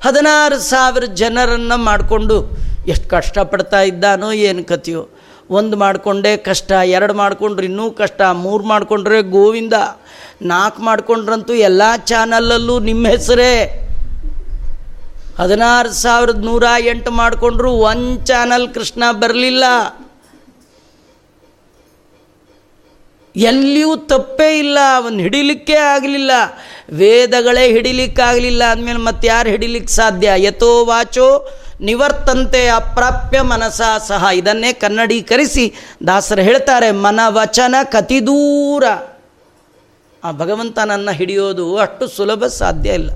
ಹದಿನಾರು ಸಾವಿರ ಜನರನ್ನು ಮಾಡಿಕೊಂಡು ಎಷ್ಟು ಕಷ್ಟಪಡ್ತಾ ಇದ್ದಾನೋ ಏನು ಕಥೆಯೋ. ಒಂದು ಮಾಡಿಕೊಂಡೇ ಕಷ್ಟ, ಎರಡು ಮಾಡಿಕೊಂಡ್ರೆ ಇನ್ನೂ ಕಷ್ಟ, ಮೂರು ಮಾಡಿಕೊಂಡ್ರೆ ಗೋವಿಂದ ನಾಲ್ಕು ಮಾಡಿಕೊಂಡ್ರಂತೂ ಎಲ್ಲ ಚಾನಲಲ್ಲೂ ನಿಮ್ಮ ಹೆಸರೇ. ಹದಿನಾರು ಸಾವಿರದ ನೂರ ಎಂಟು ಮಾಡಿಕೊಂಡ್ರು ಒಂದು ಚಾನಲ್ ಕೃಷ್ಣ ಬರಲಿಲ್ಲ. ಎಲ್ಲಿಯೂ ತಪ್ಪೇ ಇಲ್ಲ, ಅವನು ಹಿಡಿಲಿಕ್ಕೆ ಆಗಲಿಲ್ಲ. ವೇದಗಳೇ ಹಿಡಿಲಿಕ್ಕಾಗಲಿಲ್ಲ ಅಂದಮೇಲೆ ಮತ್ತೆ ಯಾರು ಹಿಡಿಲಿಕ್ಕೆ ಸಾಧ್ಯ? ಯಥೋ ವಾಚೋ ನಿವರ್ತಂತೆ ಅಪ್ರಾಪ್ಯ ಮನಸ ಸಹ. ಇದನ್ನೇ ಕನ್ನಡೀಕರಿಸಿ ದಾಸರು ಹೇಳ್ತಾರೆ, ಮನವಚನ ಕತಿ ಕತಿದೂರ. ಆ ಭಗವಂತನನ್ನು ಹಿಡಿಯೋದು ಅಷ್ಟು ಸುಲಭ ಸಾಧ್ಯ ಇಲ್ಲ.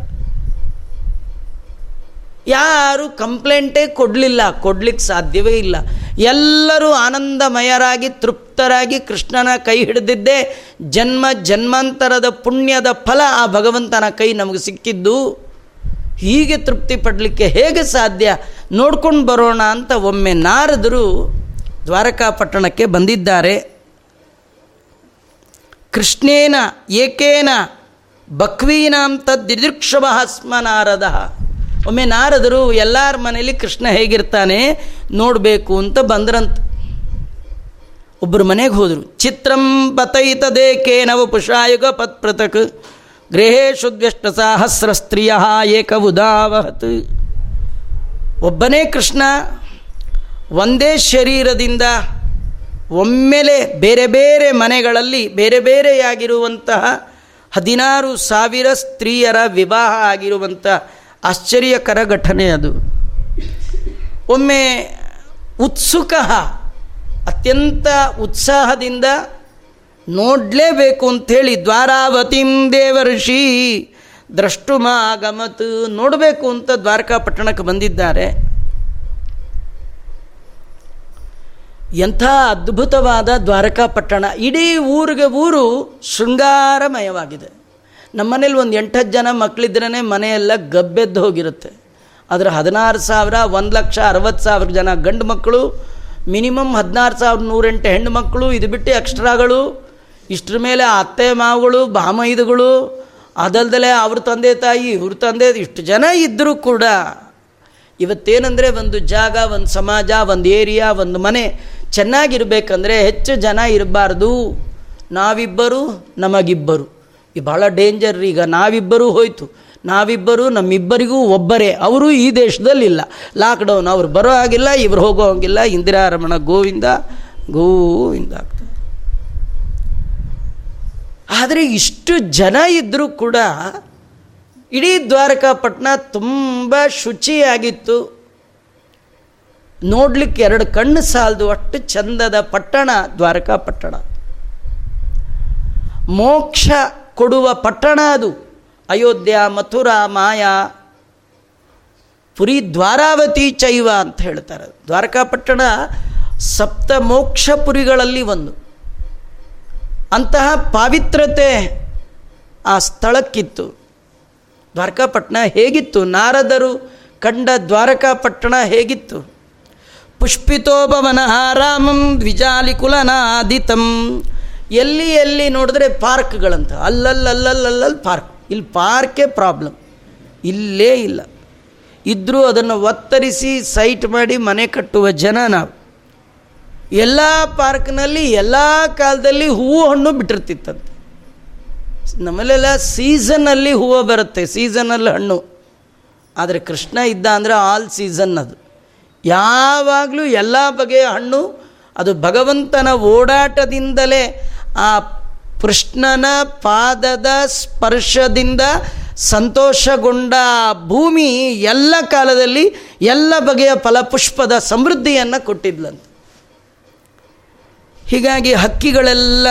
ಯಾರು ಕಂಪ್ಲೇಂಟೇ ಕೊಡಲಿಲ್ಲ ಕೊಡ್ಲಿಕ್ಕೆ ಸಾಧ್ಯವೇ ಇಲ್ಲ. ಎಲ್ಲರೂ ಆನಂದಮಯರಾಗಿ, ತೃಪ್ತರಾಗಿ ಕೃಷ್ಣನ ಕೈ ಹಿಡಿದಿದ್ದೇ. ಜನ್ಮ ಜನ್ಮಾಂತರದ ಪುಣ್ಯದ ಫಲ ಆ ಭಗವಂತನ ಕೈ ನಮಗೆ ಸಿಕ್ಕಿದ್ದು. ಹೀಗೆ ತೃಪ್ತಿ ಪಡಲಿಕ್ಕೆ ಹೇಗೆ ಸಾಧ್ಯ? ನೋಡ್ಕೊಂಡು ಬರೋಣ ಅಂತ ಒಮ್ಮೆ ನಾರದರು ದ್ವಾರಕಾಪಟ್ಟಣಕ್ಕೆ ಬಂದಿದ್ದಾರೆ. ಕೃಷ್ಣೇನ, ಏಕೇನ, ಬಕ್ವೀನಾಂ ತದ್ದಿದೃಕ್ಷವ ಒಮ್ಮೆ ನಾರದರು, ಎಲ್ಲರ ಮನೇಲಿ ಕೃಷ್ಣ ಹೇಗಿರ್ತಾನೆ ನೋಡಬೇಕು ಅಂತ ಬಂದ್ರಂತ. ಒಬ್ಬರು ಮನೆಗೆ ಹೋದರು. ಚಿತ್ರಂ ಪತೈತದೆ ಕೇನವ ಪುಷಾಯುಗ ಪತ್ ಪೃಥಕ್ ಗೃಹೇಶು ದ್ವ್ಯಷ್ಟ ಸಹಸ್ರ ಸ್ತ್ರೀಯ ಏಕ ಉದಾವಹತ್ ಒಬ್ಬನೇ ಕೃಷ್ಣ ಒಂದೇ ಶರೀರದಿಂದ ಒಮ್ಮೆಲೆ ಬೇರೆ ಬೇರೆ ಮನೆಗಳಲ್ಲಿ ಬೇರೆ ಬೇರೆಯಾಗಿರುವಂತಹ ಹದಿನಾರು ಸಾವಿರ ಸ್ತ್ರೀಯರ ವಿವಾಹ ಆಗಿರುವಂಥ ಆಶ್ಚರ್ಯಕರ ಘಟನೆ ಅದು. ಒಮ್ಮೆ ಉತ್ಸುಕ, ಅತ್ಯಂತ ಉತ್ಸಾಹದಿಂದ ನೋಡಲೇಬೇಕು ಅಂಥೇಳಿ ದ್ವಾರಾವತಿಂ ದೇವರ್ಷಿ ದ್ರಷ್ಟುಮಾಗಮತ್ ನೋಡಬೇಕು ಅಂತ ದ್ವಾರಕಾಪಟ್ಟಣಕ್ಕೆ ಬಂದಿದ್ದಾರೆ. ಎಂಥ ಅದ್ಭುತವಾದ ದ್ವಾರಕಾಪಟ್ಟಣ. ಇಡೀ ಊರಿಗೆ ಊರು ಶೃಂಗಾರಮಯವಾಗಿದೆ. ನಮ್ಮನೇಲಿ ಒಂದು ಎಂಟತ್ತು ಜನ ಮಕ್ಕಳಿದ್ರೇ ಮನೆಯೆಲ್ಲ ಗಬ್ಬೆದ್ದು ಹೋಗಿರುತ್ತೆ. ಆದರೆ ಹದಿನಾರು ಸಾವಿರ, ಒಂದು ಲಕ್ಷ ಅರವತ್ತು ಸಾವಿರ ಜನ ಗಂಡು ಮಕ್ಕಳು, ಮಿನಿಮಮ್ ಹದಿನಾರು ಸಾವಿರ ನೂರೆಂಟು ಹೆಣ್ಣು ಮಕ್ಕಳು, ಇದು ಬಿಟ್ಟು ಎಕ್ಸ್ಟ್ರಾಗಳು, ಇಷ್ಟರ ಮೇಲೆ ಅತ್ತೆ ಮಾವುಗಳು ಬಾಮೈದುಗಳು ಅದಲ್ದಲೆ ಅವ್ರ ತಂದೆ ತಾಯಿ, ಇವ್ರ ತಂದೆ, ಇಷ್ಟು ಜನ ಇದ್ದರೂ ಕೂಡ ಇವತ್ತೇನೆಂದರೆ ಒಂದು ಜಾಗ, ಒಂದು ಸಮಾಜ, ಒಂದು ಏರಿಯಾ, ಒಂದು ಮನೆ ಚೆನ್ನಾಗಿರಬೇಕಂದ್ರೆ ಹೆಚ್ಚು ಜನ ಇರಬಾರ್ದು. ನಾವಿಬ್ಬರು ನಮಗಿಬ್ಬರು. ಈ ಭಾಳ ಡೇಂಜರ್ ಈಗ ನಾವಿಬ್ಬರೂ ಹೋಯ್ತು. ನಾವಿಬ್ಬರು ನಮ್ಮಿಬ್ಬರಿಗೂ ಒಬ್ಬರೇ. ಅವರು ಈ ದೇಶದಲ್ಲಿಲ್ಲ. ಲಾಕ್ಡೌನ್ ಅವ್ರು ಬರೋ ಹಾಗಿಲ್ಲ, ಇವ್ರು ಹೋಗೋ ಹಾಗಿಲ್ಲ. ಇಂದಿರಾರಮಣ ಗೋವಿಂದ ಗೋವಿಂದ ಆಗ್ತದೆ ಆದರೆ ಇಷ್ಟು ಜನ ಇದ್ದರೂ ಕೂಡ ಇಡೀ ದ್ವಾರಕಾಪಟ್ಟಣ ತುಂಬ ಶುಚಿಯಾಗಿತ್ತು. ನೋಡ್ಲಿಕ್ಕೆ ಎರಡು ಕಣ್ಣು ಸಾಲದು ಅಷ್ಟು ಚಂದದ ಪಟ್ಟಣ ದ್ವಾರಕಾಪಟ್ಟಣ. ಮೋಕ್ಷ ಕೊಡುವ ಪಟ್ಟಣ ಅದು. ಅಯೋಧ್ಯ, ಮಥುರಾ, ಮಾಯಾ, ಪುರಿ ದ್ವಾರಾವತಿ ಚೈವ ಅಂತ ಹೇಳ್ತಾರೆ. ದ್ವಾರಕಾಪಟ್ಟಣ ಸಪ್ತ ಮೋಕ್ಷ ಪುರಿಗಳಲ್ಲಿ ಒಂದು. ಅಂತಹ ಪಾವಿತ್ರತೆ ಆ ಸ್ಥಳಕ್ಕಿತ್ತು. ದ್ವಾರಕಾಪಟ್ಟಣ ಹೇಗಿತ್ತು? ನಾರದರು ಕಂಡ ದ್ವಾರಕಾಪಟ್ಟಣ ಹೇಗಿತ್ತು? ಪುಷ್ಪಿತೋಪವನ ರಾಮಂ ದ್ವಿಜಾಲಿಕುಲನಾದಿತಂ ಎಲ್ಲಿ ಎಲ್ಲಿ ನೋಡಿದ್ರೆ ಪಾರ್ಕ್ಗಳಂತ ಅಲ್ಲಲ್ಲಲ್ಲಲ್ಲಲ್ಲಿ ಪಾರ್ಕ್. ಇಲ್ಲಿ ಪಾರ್ಕೇ ಪ್ರಾಬ್ಲಮ್. ಇಲ್ಲೇ ಇಲ್ಲ. ಇದ್ದರೂ ಅದನ್ನು ಒತ್ತರಿಸಿ ಸೈಟ್ ಮಾಡಿ ಮನೆ ಕಟ್ಟುವ ಜನ ನಾವು. ಎಲ್ಲ ಪಾರ್ಕ್ನಲ್ಲಿ ಎಲ್ಲ ಕಾಲದಲ್ಲಿ ಹೂವು ಹಣ್ಣು ಬಿಟ್ಟಿರ್ತಿತ್ತಂತೆ. ನಮ್ಮಲ್ಲೆಲ್ಲ ಸೀಸನ್ನಲ್ಲಿ ಹೂವು ಬರುತ್ತೆ ಸೀಸನಲ್ಲಿ ಹಣ್ಣು. ಆದರೆ ಕೃಷ್ಣ ಇದ್ದ ಅಂದರೆ ಆಲ್ ಸೀಸನ್ ಅದು. ಯಾವಾಗಲೂ ಎಲ್ಲ ಬಗೆಯ ಹಣ್ಣು, ಅದು ಭಗವಂತನ ಓಡಾಟದಿಂದಲೇ ಆ ಕೃಷ್ಣನ ಪಾದದ ಸ್ಪರ್ಶದಿಂದ ಸಂತೋಷಗೊಂಡ ಭೂಮಿ ಎಲ್ಲ ಕಾಲದಲ್ಲಿ ಎಲ್ಲ ಬಗೆಯ ಫಲಪುಷ್ಪದ ಸಮೃದ್ಧಿಯನ್ನು ಕೊಟ್ಟಿದ್ಲಂತೆ. ಹೀಗಾಗಿ ಹಕ್ಕಿಗಳೆಲ್ಲ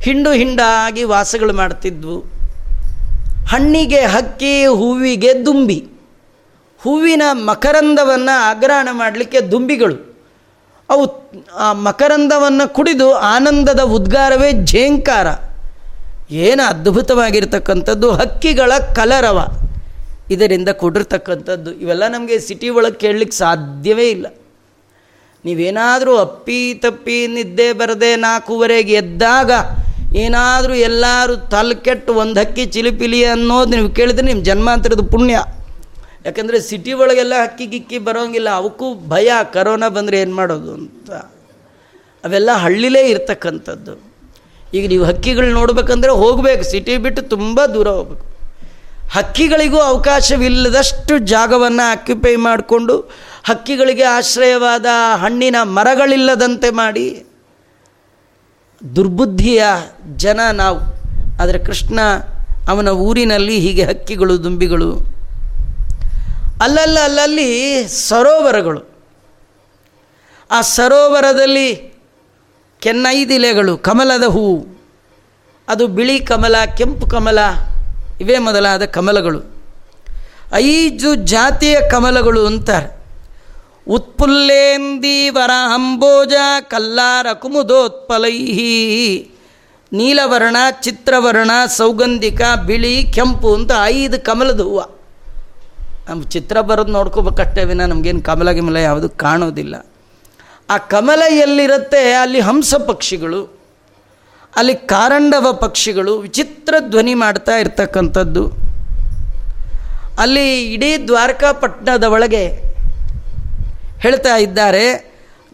ಹಿಂಡು ಹಿಂಡಾಗಿ ವಾಸಗಳು ಮಾಡ್ತಿದ್ವು. ಹಣ್ಣಿಗೆ ಹಕ್ಕಿ, ಹೂವಿಗೆ ದುಂಬಿ. ಹೂವಿನ ಮಕರಂದವನ್ನು ಆಗ್ರಹಣ ಮಾಡಲಿಕ್ಕೆ ದುಂಬಿಗಳು. ಅವು ಆ ಮಕರಂದವನ್ನು ಕುಡಿದು ಆನಂದದ ಉದ್ಗಾರವೇ ಝೇಂಕಾರ. ಏನು ಅದ್ಭುತವಾಗಿರ್ತಕ್ಕಂಥದ್ದು? ಹಕ್ಕಿಗಳ ಕಲರವ. ಇದರಿಂದ ಕೊಡಿರ್ತಕ್ಕಂಥದ್ದು. ಇವೆಲ್ಲ ನಮಗೆ ಸಿಟಿ ಒಳಗೆ ಕೇಳಲಿಕ್ಕೆ ಸಾಧ್ಯವೇ ಇಲ್ಲ. ನೀವೇನಾದರೂ ಅಪ್ಪಿ ತಪ್ಪಿ ನಿದ್ದೆ ಬರದೆ ನಾಲ್ಕೂವರೆಗೆ ಎದ್ದಾಗ ಏನಾದರೂ ಎಲ್ಲರೂ ತಲೆಕೆಟ್ಟು ಒಂದು ಹಕ್ಕಿ ಚಿಲಿಪಿಲಿ ಅನ್ನೋದು ನೀವು ಕೇಳಿದ್ರೆ ನಿಮ್ಮ ಜನ್ಮಾಂತರದ ಪುಣ್ಯ. ಯಾಕಂದರೆ ಸಿಟಿ ಒಳಗೆಲ್ಲ ಹಕ್ಕಿ ಗಿಕ್ಕಿ ಬರೋಂಗಿಲ್ಲ, ಅವಕ್ಕೂ ಭಯ ಕರೋನಾ ಬಂದರೆ ಏನು ಮಾಡೋದು ಅಂತ. ಅವೆಲ್ಲ ಹಳ್ಳಿಲೇ ಇರ್ತಕ್ಕಂಥದ್ದು. ಈಗ ನೀವು ಹಕ್ಕಿಗಳು ನೋಡ್ಬೇಕಂದ್ರೆ ಹೋಗಬೇಕು ಸಿಟಿ ಬಿಟ್ಟು ತುಂಬ ದೂರ ಹೋಗ್ಬೇಕು. ಹಕ್ಕಿಗಳಿಗೂ ಅವಕಾಶವಿಲ್ಲದಷ್ಟು ಜಾಗವನ್ನು ಆಕ್ಯುಪೈ ಮಾಡಿಕೊಂಡು, ಹಕ್ಕಿಗಳಿಗೆ ಆಶ್ರಯವಾದ ಹಣ್ಣಿನ ಮರಗಳಿಲ್ಲದಂತೆ ಮಾಡಿ, ದುರ್ಬುದ್ಧಿಯ ಜನ ನಾವು. ಆದರೆ ಕೃಷ್ಣ ಅವನ ಊರಿನಲ್ಲಿ ಹೀಗೆ ಹಕ್ಕಿಗಳು, ದುಂಬಿಗಳು ಅಲ್ಲಲ್ಲ, ಅಲ್ಲಲ್ಲಿ ಸರೋವರಗಳು. ಆ ಸರೋವರದಲ್ಲಿ ಕೆನ್ನೈದಿಲೆಗಳು, ಕಮಲದ ಹೂವು ಅದು ಬಿಳಿ ಕಮಲ, ಕೆಂಪು ಕಮಲ, ಇವೇ ಮೊದಲಾದ ಕಮಲಗಳು. ಐದು ಜಾತಿಯ ಕಮಲಗಳು ಅಂತಾರೆ. ಉತ್ಪುಲ್ಲೇಂದಿ ವರ ಅಂಬೋಜ, ಕಲ್ಲಾರ ಕುಮುದೋತ್ಪಲೈ ನೀಲವರ್ಣ, ಚಿತ್ರವರ್ಣ, ಸೌಗಂಧಿಕ, ಬಿಳಿ, ಕೆಂಪು ಅಂತ ಐದು ಕಮಲದ ಹೂವು. ನಮ್ಮ ಚಿತ್ರ ಬರೋದು ನೋಡ್ಕೋಬೇಕಷ್ಟೇ ವಿನ ನಮಗೇನು ಕಮಲ ಗಿಮಲ ಯಾವುದು ಕಾಣೋದಿಲ್ಲ. ಆ ಕಮಲ ಎಲ್ಲಿರುತ್ತೆ? ಅಲ್ಲಿ ಹಂಸ ಪಕ್ಷಿಗಳು, ಅಲ್ಲಿ ಕಾರಂಡವ ಪಕ್ಷಿಗಳು ವಿಚಿತ್ರ ಧ್ವನಿ ಮಾಡ್ತಾ ಇರ್ತಕ್ಕಂಥದ್ದು. ಅಲ್ಲಿ ಇಡೀ ದ್ವಾರಕಾಪಟ್ಟಣದ ಒಳಗೆ ಹೇಳ್ತಾ ಇದ್ದಾರೆ,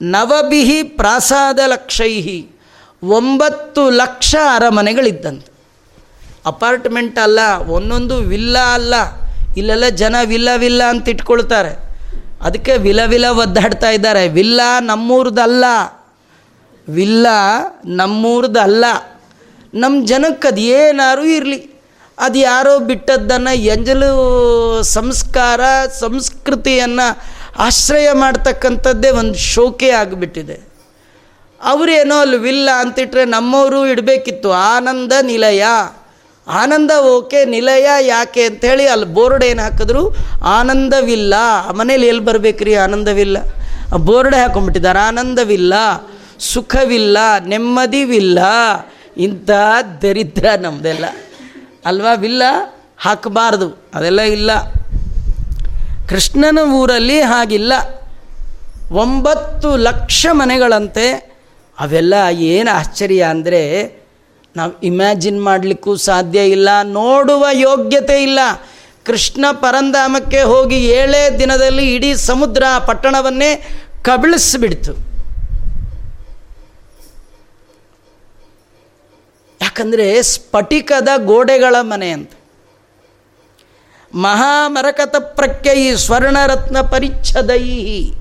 ನವಬಿಹಿ ಪ್ರಾಸಾದ ಲಕ್ಷೈಹಿ ಒಂಬತ್ತು ಲಕ್ಷ ಅರಮನೆಗಳಿದ್ದಂತೆ. ಅಪಾರ್ಟ್ಮೆಂಟ್ ಅಲ್ಲ, ಒಂದೊಂದು ವಿಲ್ಲ ಅಲ್ಲ. ಇಲ್ಲೆಲ್ಲ ಜನ ವಿಲ್ಲ ವಿಲ್ಲ ಅಂತ ಇಟ್ಕೊಳ್ತಾರೆ. ಅದಕ್ಕೆ ವಿಲ ವಿಲ ಒದ್ದಾಡ್ತಾ ಇದ್ದಾರೆ. ವಿಲ್ಲ ನಮ್ಮೂರ್ದಲ್ಲ. ವಿಲ್ಲ ನಮ್ಮೂರ್ದಲ್ಲ. ನಮ್ಮ ಜನಕ್ಕೆ ಅದು ಏನಾರು ಇರಲಿ. ಅದು ಯಾರೋ ಬಿಟ್ಟದ್ದನ್ನು ಎಂಜಲು ಸಂಸ್ಕಾರ, ಸಂಸ್ಕೃತಿಯನ್ನು ಆಶ್ರಯ ಮಾಡ್ತಕ್ಕಂಥದ್ದೇ ಒಂದು ಶೋಕೆ ಆಗಿಬಿಟ್ಟಿದೆ. ಅವರೇನೋ ಅಲ್ಲಿ ವಿಲ್ಲ ಅಂತಿಟ್ರೆ ನಮ್ಮವರು ಇಡಬೇಕಿತ್ತು. ಆನಂದ ನಿಲಯ. ಆನಂದ ಓಕೆ, ನಿಲಯ ಯಾಕೆ ಅಂಥೇಳಿ ಅಲ್ಲಿ ಬೋರ್ಡ್ ಏನು ಹಾಕಿದ್ರು? ಆನಂದವಿಲ್ಲ. ಮನೇಲಿ ಎಲ್ಲಿ ಬರಬೇಕ್ರಿ ಆನಂದವಿಲ್ಲ? ಬೋರ್ಡ್ ಹಾಕೊಂಡ್ಬಿಟ್ಟಿದ್ದಾರೆ, ಆನಂದವಿಲ್ಲ, ಸುಖವಿಲ್ಲ, ನೆಮ್ಮದಿವಿಲ್ಲ. ಇಂಥ ದರಿದ್ರ ನಮ್ಮದೆಲ್ಲ ಅಲ್ವಾ ವಿಲ್ಲ? ಹಾಕಬಾರ್ದು. ಅದೆಲ್ಲ ಇಲ್ಲ. ಕೃಷ್ಣನ ಊರಲ್ಲಿ ಹಾಗಿಲ್ಲ. ಒಂಬತ್ತು ಲಕ್ಷ ಮನೆಗಳಂತೆ. ಅವೆಲ್ಲ ಏನು ಆಶ್ಚರ್ಯ ಅಂದರೆ ನಾವು ಇಮ್ಯಾಜಿನ್ ಮಾಡಲಿಕ್ಕೂ ಸಾಧ್ಯ ಇಲ್ಲ, ನೋಡುವ ಯೋಗ್ಯತೆ ಇಲ್ಲ. ಕೃಷ್ಣ ಪರಂಧಾಮಕ್ಕೆ ಹೋಗಿ ಏಳೇ ದಿನದಲ್ಲಿ ಇಡೀ ಸಮುದ್ರ ಪಟ್ಟಣವನ್ನೇ ಕಬಳಿಸಿಬಿಡ್ತು. ಯಾಕಂದರೆ ಸ್ಫಟಿಕದ ಗೋಡೆಗಳ ಮನೆ ಅಂತ. ಮಹಾಮರಕತ ಪ್ರಖ್ಯೈ ಸ್ವರ್ಣರತ್ನ ಪರಿಚ್ಛದೈ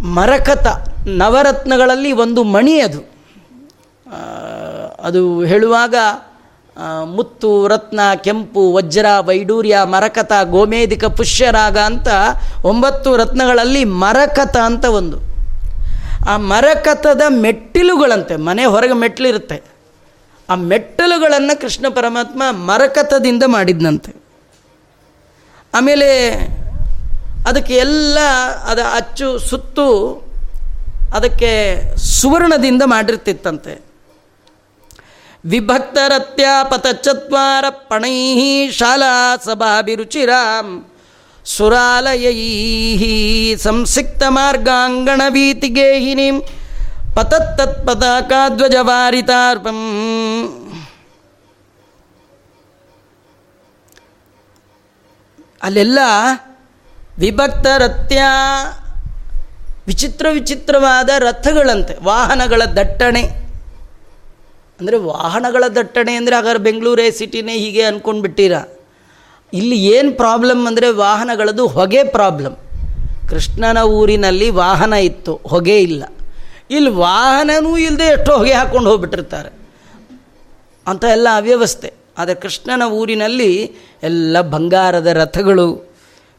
ಮರಕತ ನವರತ್ನಗಳಲ್ಲಿ ಒಂದು ಮಣಿ ಅದು. ಅದು ಹೇಳುವಾಗ ಮುತ್ತು, ರತ್ನ, ಕೆಂಪು, ವಜ್ರ, ವೈಡೂರ್ಯ, ಮರಕತ, ಗೋಮೇಧಿಕ, ಪುಷ್ಯರಾಗ ಅಂತ ಒಂಬತ್ತು ರತ್ನಗಳಲ್ಲಿ ಮರಕತ ಅಂತ ಒಂದು. ಆ ಮರಕತದ ಮೆಟ್ಟಿಲುಗಳಂತೆ, ಮನೆ ಹೊರಗೆ ಮೆಟ್ಟಿಲಿರುತ್ತೆ. ಆ ಮೆಟ್ಟಲುಗಳನ್ನು ಕೃಷ್ಣ ಪರಮಾತ್ಮ ಮರಕತದಿಂದ ಮಾಡಿದ್ನಂತೆ. ಆಮೇಲೆ ಅದಕ್ಕೆ ಎಲ್ಲ, ಅದ ಅಚ್ಚು, ಸುತ್ತು ಅದಕ್ಕೆ ಸುವರ್ಣದಿಂದ ಮಾಡಿರ್ತಿತ್ತಂತೆ. ವಿಭಕ್ತರತ್ಯಾಪತ ಚತ್ವಾರ ಪಣೈ ಶಾಲಾ ಸಭಾಭಿರುಚಿರಾಮ್ ಸುರಾಲಯೈ ಸಂಸಿಕ್ತ ಮಾರ್ಗಾಂಗಣ ಭೀತಿಗೇಹಿನಿಂ ಪತತ್ತತ್ಪತಾಕಾಧ್ವಜವಾರಿತಾರ್ಪಂ ಅಲ್ಲೆಲ್ಲ ವಿಭಕ್ತ ರಥ್ಯ ವಿಚಿತ್ರ ವಿಚಿತ್ರವಾದ ರಥಗಳಂತೆ ವಾಹನಗಳ ದಟ್ಟಣೆ ಅಂದರೆ ವಾಹನಗಳ ದಟ್ಟಣೆ ಅಂದರೆ ಹಾಗಾದ್ರೆ ಬೆಂಗಳೂರೇ, ಸಿಟಿನೇ ಹೀಗೆ ಅಂದ್ಕೊಂಡು ಬಿಟ್ಟಿರ ಇಲ್ಲಿ ಏನು ಪ್ರಾಬ್ಲಮ್ ಅಂದರೆ ವಾಹನಗಳದ್ದು ಹೊಗೆ ಪ್ರಾಬ್ಲಮ್. ಕೃಷ್ಣನ ಊರಿನಲ್ಲಿ ವಾಹನ ಇತ್ತು, ಹೊಗೆ ಇಲ್ಲ. ಇಲ್ಲಿ ವಾಹನವೂ ಇಲ್ಲದೆ ಎಷ್ಟೋ ಹೊಗೆ ಹಾಕ್ಕೊಂಡು ಹೋಗ್ಬಿಟ್ಟಿರ್ತಾರೆ. ಅಂತ ಎಲ್ಲ ಅವ್ಯವಸ್ಥೆ. ಆದರೆ ಕೃಷ್ಣನ ಊರಿನಲ್ಲಿ ಎಲ್ಲ ಬಂಗಾರದ ರಥಗಳು,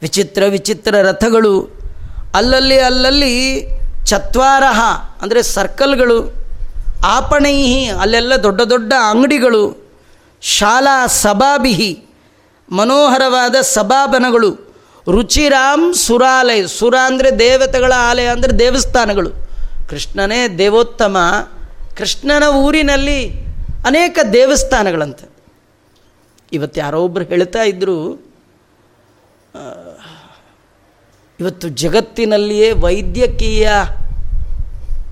ವಿಚಿತ್ರ ವಿಚಿತ್ರ ರಥಗಳು, ಅಲ್ಲಲ್ಲಿ ಅಲ್ಲಲ್ಲಿ ಚತ್ವಾರಹ ಅಂದರೆ ಸರ್ಕಲ್ಗಳು ಆಪಣೈಹಿ, ಅಲ್ಲೆಲ್ಲ ದೊಡ್ಡ ದೊಡ್ಡ ಅಂಗಡಿಗಳು, ಶಾಲಾ ಸಭಾಭಿಹಿ ಮನೋಹರವಾದ ಸಭಾಬನಗಳು ರುಚಿರಾಮ್ ಸುರಾಲಯ, ಸುರ ಅಂದರೆ ದೇವತೆಗಳ ಆಲಯ ಅಂದರೆ ದೇವಸ್ಥಾನಗಳು. ಕೃಷ್ಣನೇ ದೇವೋತ್ತಮ, ಕೃಷ್ಣನ ಊರಿನಲ್ಲಿ ಅನೇಕ ದೇವಸ್ಥಾನಗಳಂತೆ. ಇವತ್ತು ಯಾರೋ ಒಬ್ಬರು ಹೇಳ್ತಾ ಇದ್ದರು ಇವತ್ತು ಜಗತ್ತಿನಲ್ಲಿಯೇ ವೈದ್ಯಕೀಯ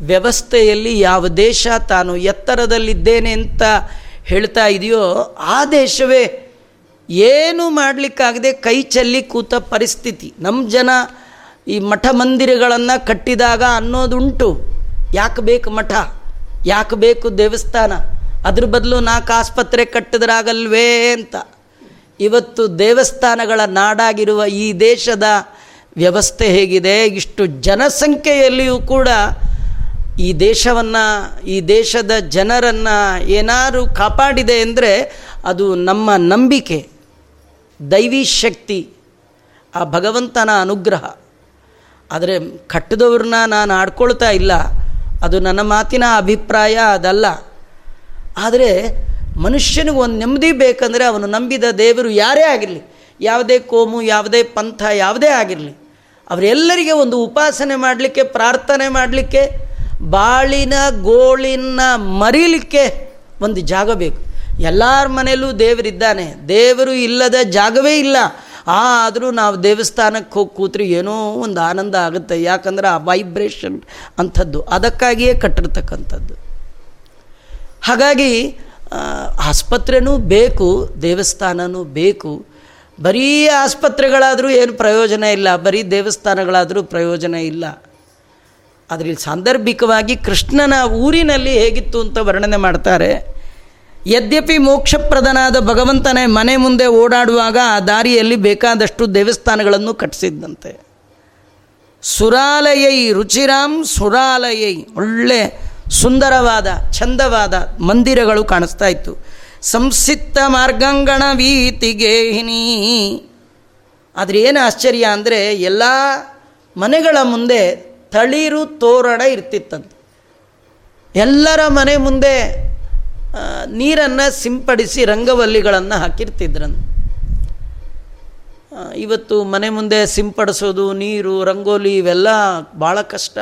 ವ್ಯವಸ್ಥೆಯಲ್ಲಿ ಯಾವ ದೇಶ ತಾನು ಎತ್ತರದಲ್ಲಿದ್ದೇನೆ ಅಂತ ಹೇಳ್ತಾ ಇದೆಯೋ ಆ ದೇಶವೇ ಏನು ಮಾಡಲಿಕ್ಕಾಗದೆ ಕೈ ಚೆಲ್ಲಿ ಕೂತ ಪರಿಸ್ಥಿತಿ. ನಮ್ಮ ಜನ ಈ ಮಠ ಮಂದಿರಗಳನ್ನು ಕಟ್ಟಿದಾಗ ಅನ್ನೋದುಂಟು. ಯಾಕೆ ಬೇಕು ಮಠ? ಯಾಕೆ ಬೇಕು ದೇವಸ್ಥಾನ? ಅದ್ರ ಬದಲು ನಾಲ್ಕು ಆಸ್ಪತ್ರೆ ಕಟ್ಟಿದ್ರಾಗಲ್ವೇ ಅಂತ. ಇವತ್ತು ದೇವಸ್ಥಾನಗಳ ನಾಡಾಗಿರುವ ಈ ದೇಶದ ವ್ಯವಸ್ಥೆ ಹೇಗಿದೆ? ಇಷ್ಟು ಜನಸಂಖ್ಯೆಯಲ್ಲಿಯೂ ಕೂಡ ಈ ದೇಶವನ್ನು, ಈ ದೇಶದ ಜನರನ್ನು ಏನಾರು ಕಾಪಾಡಿದೆ ಅಂದರೆ ಅದು ನಮ್ಮ ನಂಬಿಕೆ, ದೈವಿ ಶಕ್ತಿ, ಆ ಭಗವಂತನ ಅನುಗ್ರಹ. ಆದರೆ ಕಟ್ಟದವ್ರನ್ನ ನಾನು ಆಡ್ಕೊಳ್ತಾ ಇಲ್ಲ, ಅದು ನನ್ನ ಮಾತಿನ ಅಭಿಪ್ರಾಯ ಅದಲ್ಲ. ಆದರೆ ಮನುಷ್ಯನಿಗೆ ಒಂದು ನೆಮ್ಮದಿ ಬೇಕಂದರೆ ಅವನು ನಂಬಿದ ದೇವರು ಯಾರೇ ಆಗಿರಲಿ, ಯಾವುದೇ ಕೋಮು, ಯಾವುದೇ ಪಂಥ, ಯಾವುದೇ ಆಗಿರಲಿ, ಅವರೆಲ್ಲರಿಗೆ ಒಂದು ಉಪಾಸನೆ ಮಾಡಲಿಕ್ಕೆ, ಪ್ರಾರ್ಥನೆ ಮಾಡಲಿಕ್ಕೆ ಬಾಳಿನ ಗೋಳಿನ ಮರೀಲಿಕ್ಕೆ ಒಂದು ಜಾಗ ಬೇಕು. ಎಲ್ಲರ ಮನೆಯಲ್ಲೂ ದೇವರಿದ್ದಾನೆ. ದೇವರು ಇಲ್ಲದ ಜಾಗವೇ ಇಲ್ಲ. ಆದರೂ ನಾವು ದೇವಸ್ಥಾನಕ್ಕೆ ಹೋಗಿ ಕೂತ್ರೆ ಏನೋ ಒಂದು ಆನಂದ ಆಗುತ್ತೆ. ಯಾಕಂದ್ರೆ ಆ ವೈಬ್ರೇಷನ್ ಅಂಥದ್ದು. ಅದಕ್ಕಾಗಿಯೇ ಕಟ್ಟಿರ್ತಕ್ಕಂಥದ್ದು. ಹಾಗಾಗಿ ಆಸ್ಪತ್ರೆನೂ ಬೇಕು, ದೇವಸ್ಥಾನನೂ ಬೇಕು. ಬರೀ ಆಸ್ಪತ್ರೆಗಳಾದರೂ ಏನು ಪ್ರಯೋಜನ ಇಲ್ಲ. ಬರೀ ದೇವಸ್ಥಾನಗಳಾದರೂ ಪ್ರಯೋಜನ ಇಲ್ಲ. ಆದರೆ ಇಲ್ಲಿ ಸಾಂದರ್ಭಿಕವಾಗಿ ಕೃಷ್ಣನ ಊರಿನಲ್ಲಿ ಹೇಗಿತ್ತು ಅಂತ ವರ್ಣನೆ ಮಾಡ್ತಾರೆ. ಯದ್ಯಪಿ ಮೋಕ್ಷಪ್ರದನಾದ ಭಗವಂತನೇ ಮನೆ ಮುಂದೆ ಓಡಾಡುವಾಗ ಆ ದಾರಿಯಲ್ಲಿ ಬೇಕಾದಷ್ಟು ದೇವಸ್ಥಾನಗಳನ್ನು ಕಟ್ಟಿಸಿದ್ದಂತೆ. ಸುರಾಲಯೈ ರುಚಿರಾಮ್ ಸುರಾಲಯೈ ಒಳ್ಳೆ ಸುಂದರವಾದ ಚಂದವಾದ ಮಂದಿರಗಳು ಕಾಣಿಸ್ತಾ ಇತ್ತು. ಸಂಸಿತ್ತ ಮಾರ್ಗಂಗಣ ವೀತಿಗೇಹಿನಿ ಆದರೆ ಏನು ಆಶ್ಚರ್ಯ ಅಂದರೆ ಎಲ್ಲ ಮನೆಗಳ ಮುಂದೆ ತಳಿರು ತೋರಣ ಇರ್ತಿತ್ತಂತೆ. ಎಲ್ಲರ ಮನೆ ಮುಂದೆ ನೀರನ್ನು ಸಿಂಪಡಿಸಿ ರಂಗವಲ್ಲಿಗಳನ್ನು ಹಾಕಿರ್ತಿದ್ರಂತೆ. ಇವತ್ತು ಮನೆ ಮುಂದೆ ಸಿಂಪಡಿಸೋದು, ನೀರು, ರಂಗೋಲಿ ಇವೆಲ್ಲ ಭಾಳ ಕಷ್ಟ.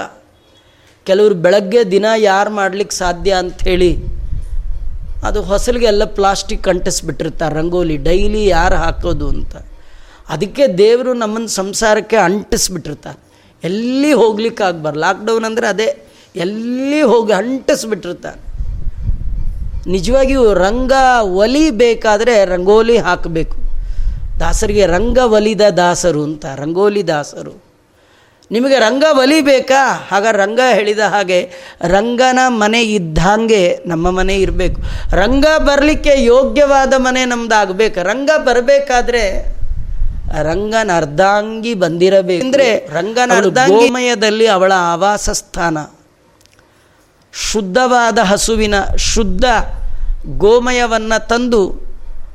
ಕೆಲವರು ಬೆಳಗ್ಗೆ ದಿನ ಯಾರು ಮಾಡ್ಲಿಕ್ಕೆ ಸಾಧ್ಯ ಅಂಥೇಳಿ ಅದು ಹೊಸಲಿಗೆಲ್ಲ ಪ್ಲಾಸ್ಟಿಕ್ ಅಂಟಿಸ್ಬಿಟ್ಟಿರ್ತಾರೆ, ರಂಗೋಲಿ. ಡೈಲಿ ಯಾರು ಹಾಕೋದು ಅಂತ. ಅದಕ್ಕೆ ದೇವರು ನಮ್ಮನ್ನು ಸಂಸಾರಕ್ಕೆ ಅಂಟಿಸ್ಬಿಟ್ಟಿರ್ತಾರೆ. ಎಲ್ಲಿ ಹೋಗ್ಲಿಕ್ಕೆ ಆಗ್ಬಾರ್ದು ಲಾಕ್ಡೌನ್ ಅಂದರೆ ಅದೇ, ಎಲ್ಲಿ ಹೋಗಿ ಅಂಟಿಸ್ಬಿಟ್ಟಿರ್ತಾನೆ ನಿಜವಾಗಿಯೂ ರಂಗ ಒಲಿ ಬೇಕಾದರೆ ರಂಗೋಲಿ ಹಾಕಬೇಕು. ದಾಸರಿಗೆ ರಂಗ ಒಲಿದ ದಾಸರು ಅಂತ, ರಂಗೋಲಿ ದಾಸರು. ನಿಮಗೆ ರಂಗ ಒಲಿಬೇಕಾ ಆಗ ರಂಗ ಹೇಳಿದ ಹಾಗೆ ರಂಗನ ಮನೆ ಇದ್ದಂಗೆ ನಮ್ಮ ಮನೆ ಇರಬೇಕು. ರಂಗ ಬರಲಿಕ್ಕೆ ಯೋಗ್ಯವಾದ ಮನೆ ನಮ್ದು ಆಗಬೇಕು ರಂಗ ಬರಬೇಕಾದ್ರೆ ರಂಗನ ಅರ್ಧಾಂಗಿ ಬಂದಿರಬೇಕು. ಅಂದರೆ ರಂಗನ ಅರ್ಧಾಂಗಿಮಯದಲ್ಲಿ ಅವಳ ಆವಾಸ ಸ್ಥಾನ ಶುದ್ಧವಾದ ಹಸುವಿನ ಶುದ್ಧ ಗೋಮಯವನ್ನು ತಂದು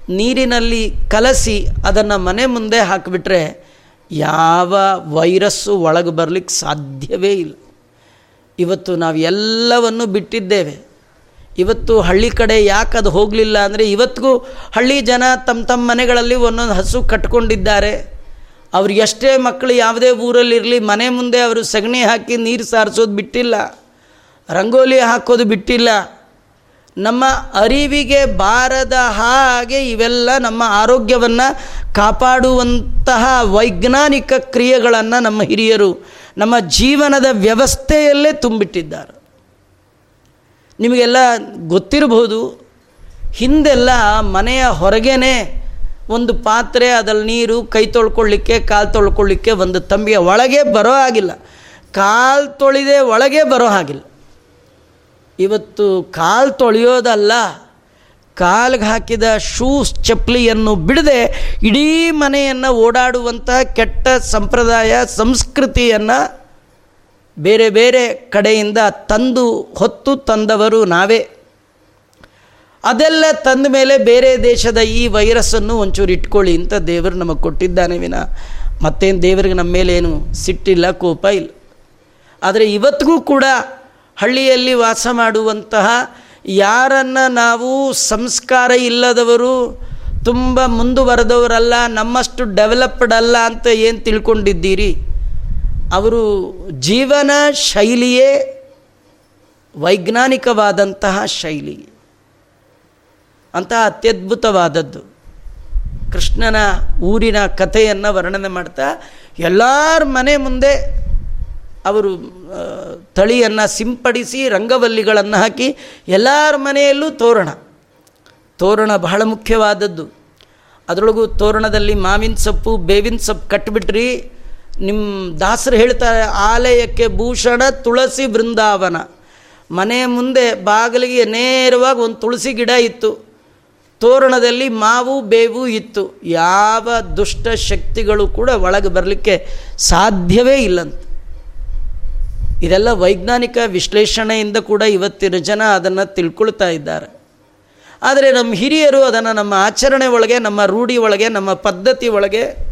ನೀರಿನಲ್ಲಿ ಕಲಸಿ ಅದನ್ನು ಮನೆ ಮುಂದೆ ಹಾಕಿಬಿಟ್ರೆ ಯಾವ ವೈರಸ್ಸು ಒಳಗೆ ಬರಲಿಕ್ಕೆ ಸಾಧ್ಯವೇ ಇಲ್ಲ. ಇವತ್ತು ನಾವು ಎಲ್ಲವನ್ನು ಬಿಟ್ಟಿದ್ದೇವೆ. ಇವತ್ತು ಹಳ್ಳಿ ಕಡೆ ಯಾಕೆ ಅದು ಹೋಗಲಿಲ್ಲ ಅಂದರೆ ಇವತ್ತಿಗೂ ಹಳ್ಳಿ ಜನ ತಮ್ಮ ತಮ್ಮ ಮನೆಗಳಲ್ಲಿ ಒಂದೊಂದು ಹಸು ಕಟ್ಕೊಂಡಿದ್ದಾರೆ. ಅವ್ರು ಎಷ್ಟೇ ಮಕ್ಕಳು ಯಾವುದೇ ಊರಲ್ಲಿರಲಿ ಮನೆ ಮುಂದೆ ಅವರು ಸಗಣಿ ಹಾಕಿ ನೀರು ಸಾರಿಸೋದು ಬಿಟ್ಟಿಲ್ಲ, ರಂಗೋಲಿ ಹಾಕೋದು ಬಿಟ್ಟಿಲ್ಲ. ನಮ್ಮ ಅರಿವಿಗೆ ಬಾರದ ಹಾಗೆ ಇವೆಲ್ಲ ನಮ್ಮ ಆರೋಗ್ಯವನ್ನು ಕಾಪಾಡುವಂತಹ ವೈಜ್ಞಾನಿಕ ಕ್ರಿಯೆಗಳನ್ನು ನಮ್ಮ ಹಿರಿಯರು ನಮ್ಮ ಜೀವನದ ವ್ಯವಸ್ಥೆಯಲ್ಲೇ ತುಂಬಿಟ್ಟಿದ್ದಾರೆ. ನಿಮಗೆಲ್ಲ ಗೊತ್ತಿರಬಹುದು, ಹಿಂದೆಲ್ಲ ಮನೆಯ ಹೊರಗೇನೆ ಒಂದು ಪಾತ್ರೆ, ಅದರಲ್ಲಿ ನೀರು, ಕೈ ತೊಳ್ಕೊಳ್ಳಿಕ್ಕೆ, ಕಾಲು ತೊಳ್ಕೊಳ್ಳಿಕ್ಕೆ ಒಂದು ತಂಬಿಗೆ ಒಳಗೆ ಬರೋ ಹಾಗಿಲ್ಲ. ಕಾಲು ತೊಳಿದೆ ಒಳಗೆ ಬರೋ ಹಾಗಿಲ್ಲ. ಇವತ್ತು ಕಾಲು ತೊಳೆಯೋದಲ್ಲ, ಕಾಲಿಗೆ ಹಾಕಿದ ಶೂಸ್ ಚಪ್ಪಲಿಯನ್ನು ಬಿಡದೆ ಇಡೀ ಮನೆಯನ್ನು ಓಡಾಡುವಂಥ ಕೆಟ್ಟ ಸಂಪ್ರದಾಯ, ಸಂಸ್ಕೃತಿಯನ್ನು ಬೇರೆ ಬೇರೆ ಕಡೆಯಿಂದ ತಂದು ಹೊತ್ತು ತಂದವರು ನಾವೇ. ಅದೆಲ್ಲ ತಂದ ಮೇಲೆ ಬೇರೆ ದೇಶದ ಈ ವೈರಸ್ಸನ್ನು ಒಂಚೂರು ಇಟ್ಕೊಳ್ಳಿ ಅಂತ ದೇವರು ನಮಗೆ ಕೊಟ್ಟಿದ್ದಾನೆ ವಿನ. ಮತ್ತೇನು ದೇವರಿಗೆ ನಮ್ಮ ಮೇಲೆ ಏನು ಸಿಟ್ಟಿಲ್ಲ, ಕೋಪ ಇಲ್ಲ. ಆದರೆ ಇವತ್ತಿಗೂ ಕೂಡ ಹಳ್ಳಿಯಲ್ಲಿ ವಾಸ ಮಾಡುವಂತಹ ಯಾರನ್ನು ನಾವು ಸಂಸ್ಕಾರ ಇಲ್ಲದವರು, ತುಂಬ ಮುಂದುವರೆದವರಲ್ಲ, ನಮ್ಮಷ್ಟು ಡೆವಲಪ್ಡ್ ಅಲ್ಲ ಅಂತ ಏನು ತಿಳ್ಕೊಂಡಿದ್ದೀರಿ? ಅವರು ಜೀವನ ಶೈಲಿಯೇ ವೈಜ್ಞಾನಿಕವಾದಂತಹ ಶೈಲಿ. ಅಂತಹ ಅತ್ಯದ್ಭುತವಾದದ್ದು. ಕೃಷ್ಣನ ಊರಿನ ಕಥೆಯನ್ನು ವರ್ಣನೆ ಮಾಡ್ತಾ ಎಲ್ಲರ ಮನೆ ಮುಂದೆ ಅವರು ತಳಿಯನ್ನು ಸಿಂಪಡಿಸಿ ರಂಗವಲ್ಲಿಗಳನ್ನು ಹಾಕಿ ಎಲ್ಲರ ಮನೆಯಲ್ಲೂ ತೋರಣ. ತೋರಣ ಬಹಳ ಮುಖ್ಯವಾದದ್ದು. ಅದರೊಳಗೂ ತೋರಣದಲ್ಲಿ ಮಾವಿನ ಸೊಪ್ಪು, ಬೇವಿನ ಸೊಪ್ಪು ಕಟ್ಟಿಬಿಟ್ರಿ ನಿಮ್ಮ ದಾಸರು ಹೇಳ್ತಾರೆ, ಆಲಯಕ್ಕೆ ಭೂಷಣ ತುಳಸಿ ಬೃಂದಾವನ ಮನೆ ಮುಂದೆ ಬಾಗಿಲಿಗೆ ನೇರವಾಗಿ ಒಂದು ತುಳಸಿ ಗಿಡ ಇತ್ತು. ತೋರಣದಲ್ಲಿ ಮಾವು, ಬೇವು ಇತ್ತು. ಯಾವ ದುಷ್ಟ ಶಕ್ತಿಗಳು ಕೂಡ ಒಳಗೆ ಬರಲಿಕ್ಕೆ ಸಾಧ್ಯವೇ ಇಲ್ಲಂತ. ಇದೆಲ್ಲ ವೈಜ್ಞಾನಿಕ ವಿಶ್ಲೇಷಣೆಯಿಂದ ಕೂಡ ಇವತ್ತಿನ ಜನ ಅದನ್ನು ತಿಳ್ಕೊಳ್ತಾ ಇದ್ದಾರೆ. ಆದರೆ ನಮ್ಮ ಹಿರಿಯರು ಅದನ್ನು ನಮ್ಮ ಆಚರಣೆ ಒಳಗೆ, ನಮ್ಮ ರೂಢಿ ಒಳಗೆ, ನಮ್ಮ ಪದ್ಧತಿ ಒಳಗೆ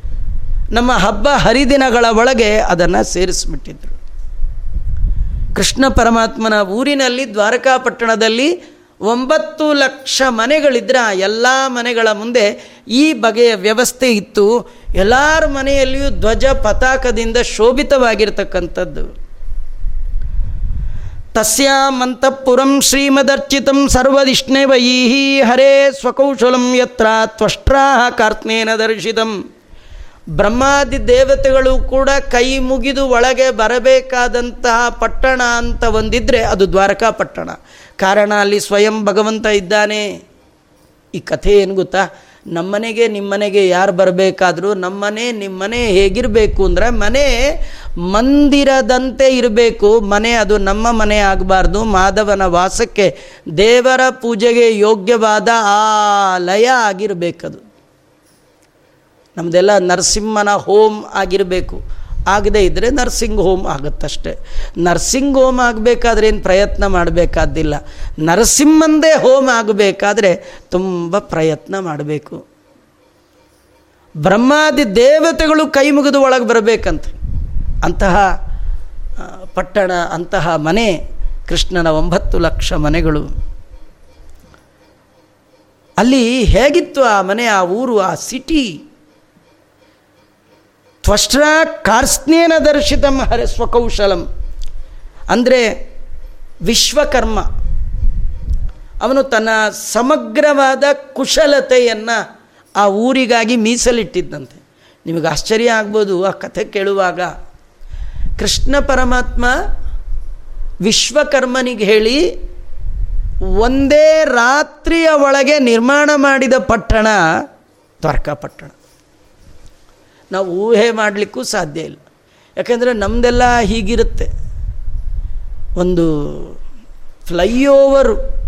ನಮ್ಮ ಹಬ್ಬ ಹರಿದಿನಗಳ ಒಳಗೆ ಅದನ್ನು ಸೇರಿಸ್ಬಿಟ್ಟಿದ್ರು. ಕೃಷ್ಣ ಪರಮಾತ್ಮನ ಊರಿನಲ್ಲಿ ದ್ವಾರಕಾಪಟ್ಟಣದಲ್ಲಿ ಒಂಬತ್ತು ಲಕ್ಷ ಮನೆಗಳಿದ್ರೆ ಎಲ್ಲ ಮನೆಗಳ ಮುಂದೆ ಈ ಬಗೆಯ ವ್ಯವಸ್ಥೆ ಇತ್ತು. ಎಲ್ಲರ ಮನೆಯಲ್ಲಿಯೂ ಧ್ವಜ ಪತಾಕದಿಂದ ಶೋಭಿತವಾಗಿರ್ತಕ್ಕಂಥದ್ದು. ತಸ್ಯಾಮಂತಃಪುರಂ ಶ್ರೀಮದರ್ಚಿತಂ ಸರ್ವದಿಷ್ಣೆವೈಹಿ ಹರೇ ಸ್ವಕೌಶಲಂ ಯತ್ರ ತ್ವಷ್ಟ್ರಾಹ ಕಾರ್ತ್ನೇನ ದರ್ಶಿತಂ. ಬ್ರಹ್ಮಾದಿ ದೇವತೆಗಳು ಕೂಡ ಕೈ ಮುಗಿದು ಒಳಗೆ ಬರಬೇಕಾದಂತಹ ಪಟ್ಟಣ ಅಂತ ಒಂದಿದ್ರೆ ಅದು ದ್ವಾರಕಾ ಪಟ್ಟಣ. ಕಾರಣ ಅಲ್ಲಿ ಸ್ವಯಂ ಭಗವಂತ ಇದ್ದಾನೆ. ಈ ಕಥೆ ಏನು ಗೊತ್ತಾ? ನಮ್ಮನೆಗೆ ನಿಮ್ಮನೆಗೆ ಯಾರು ಬರಬೇಕಾದ್ರೂ ನಮ್ಮನೆ ನಿಮ್ಮನೆ ಹೇಗಿರಬೇಕು ಅಂದರೆ ಮನೆ ಮಂದಿರದಂತೆ ಇರಬೇಕು. ಮನೆ ಅದು ನಮ್ಮ ಮನೆ ಆಗಬಾರ್ದು. ಮಾಧವನ ವಾಸಕ್ಕೆ ದೇವರ ಪೂಜೆಗೆ ಯೋಗ್ಯವಾದ ಆಲಯ ಆಗಿರಬೇಕದು. ನಮ್ಮದೆಲ್ಲ ನರಸಿಂಹನ ಹೋಮ್ ಆಗಿರಬೇಕು. ಆಗದೇ ಇದ್ದರೆ ನರ್ಸಿಂಗ್ ಹೋಮ್ ಆಗುತ್ತಷ್ಟೆ. ನರ್ಸಿಂಗ್ ಹೋಮ್ ಆಗಬೇಕಾದ್ರೆ ಏನು ಪ್ರಯತ್ನ ಮಾಡಬೇಕಾದ್ದಿಲ್ಲ ನರಸಿಂಹಂದೇ ಹೋಮ್ ಆಗಬೇಕಾದ್ರೆ ತುಂಬ ಪ್ರಯತ್ನ ಮಾಡಬೇಕು. ಬ್ರಹ್ಮಾದಿ ದೇವತೆಗಳು ಕೈ ಮುಗಿದು ಒಳಗೆ ಬರಬೇಕಂತ. ಅಂತಹ ಪಟ್ಟಣ, ಅಂತಹ ಮನೆ ಕೃಷ್ಣನ ಒಂಬತ್ತು ಲಕ್ಷ ಮನೆಗಳು. ಅಲ್ಲಿ ಹೇಗಿತ್ತು ಆ ಮನೆ, ಆ ಊರು, ಆ ಸಿಟಿ? ತ್ವಷ್ಟ್ರ ಕಾರ್ಸ್ನೇನ ದರ್ಶಿತಂ ಹರ ಸ್ವಕೌಶಲಂ ಅಂದರೆ ವಿಶ್ವಕರ್ಮ, ಅವನು ತನ್ನ ಸಮಗ್ರವಾದ ಕುಶಲತೆಯನ್ನು ಆ ಊರಿಗಾಗಿ ಮೀಸಲಿಟ್ಟಿದ್ದಂತೆ. ನಿಮಗೆ ಆಶ್ಚರ್ಯ ಆಗ್ಬೋದು ಆ ಕಥೆ ಕೇಳುವಾಗ. ಕೃಷ್ಣ ಪರಮಾತ್ಮ ವಿಶ್ವಕರ್ಮನಿಗೆ ಹೇಳಿ, ಒಂದೇ ರಾತ್ರಿಯ ಒಳಗೆ ನಿರ್ಮಾಣ ಮಾಡಿದ ಪಟ್ಟಣ ದ್ವಾರಕಾ ಪಟ್ಟಣ ನಾವು ಊಹೆ ಮಾಡಲಿಕ್ಕೂ ಸಾಧ್ಯ ಇಲ್ಲ. ಯಾಕೆಂದರೆ ನಮ್ಮದೆಲ್ಲ ಹೀಗಿರುತ್ತೆ. ಒಂದು ಫ್ಲೈಓವರು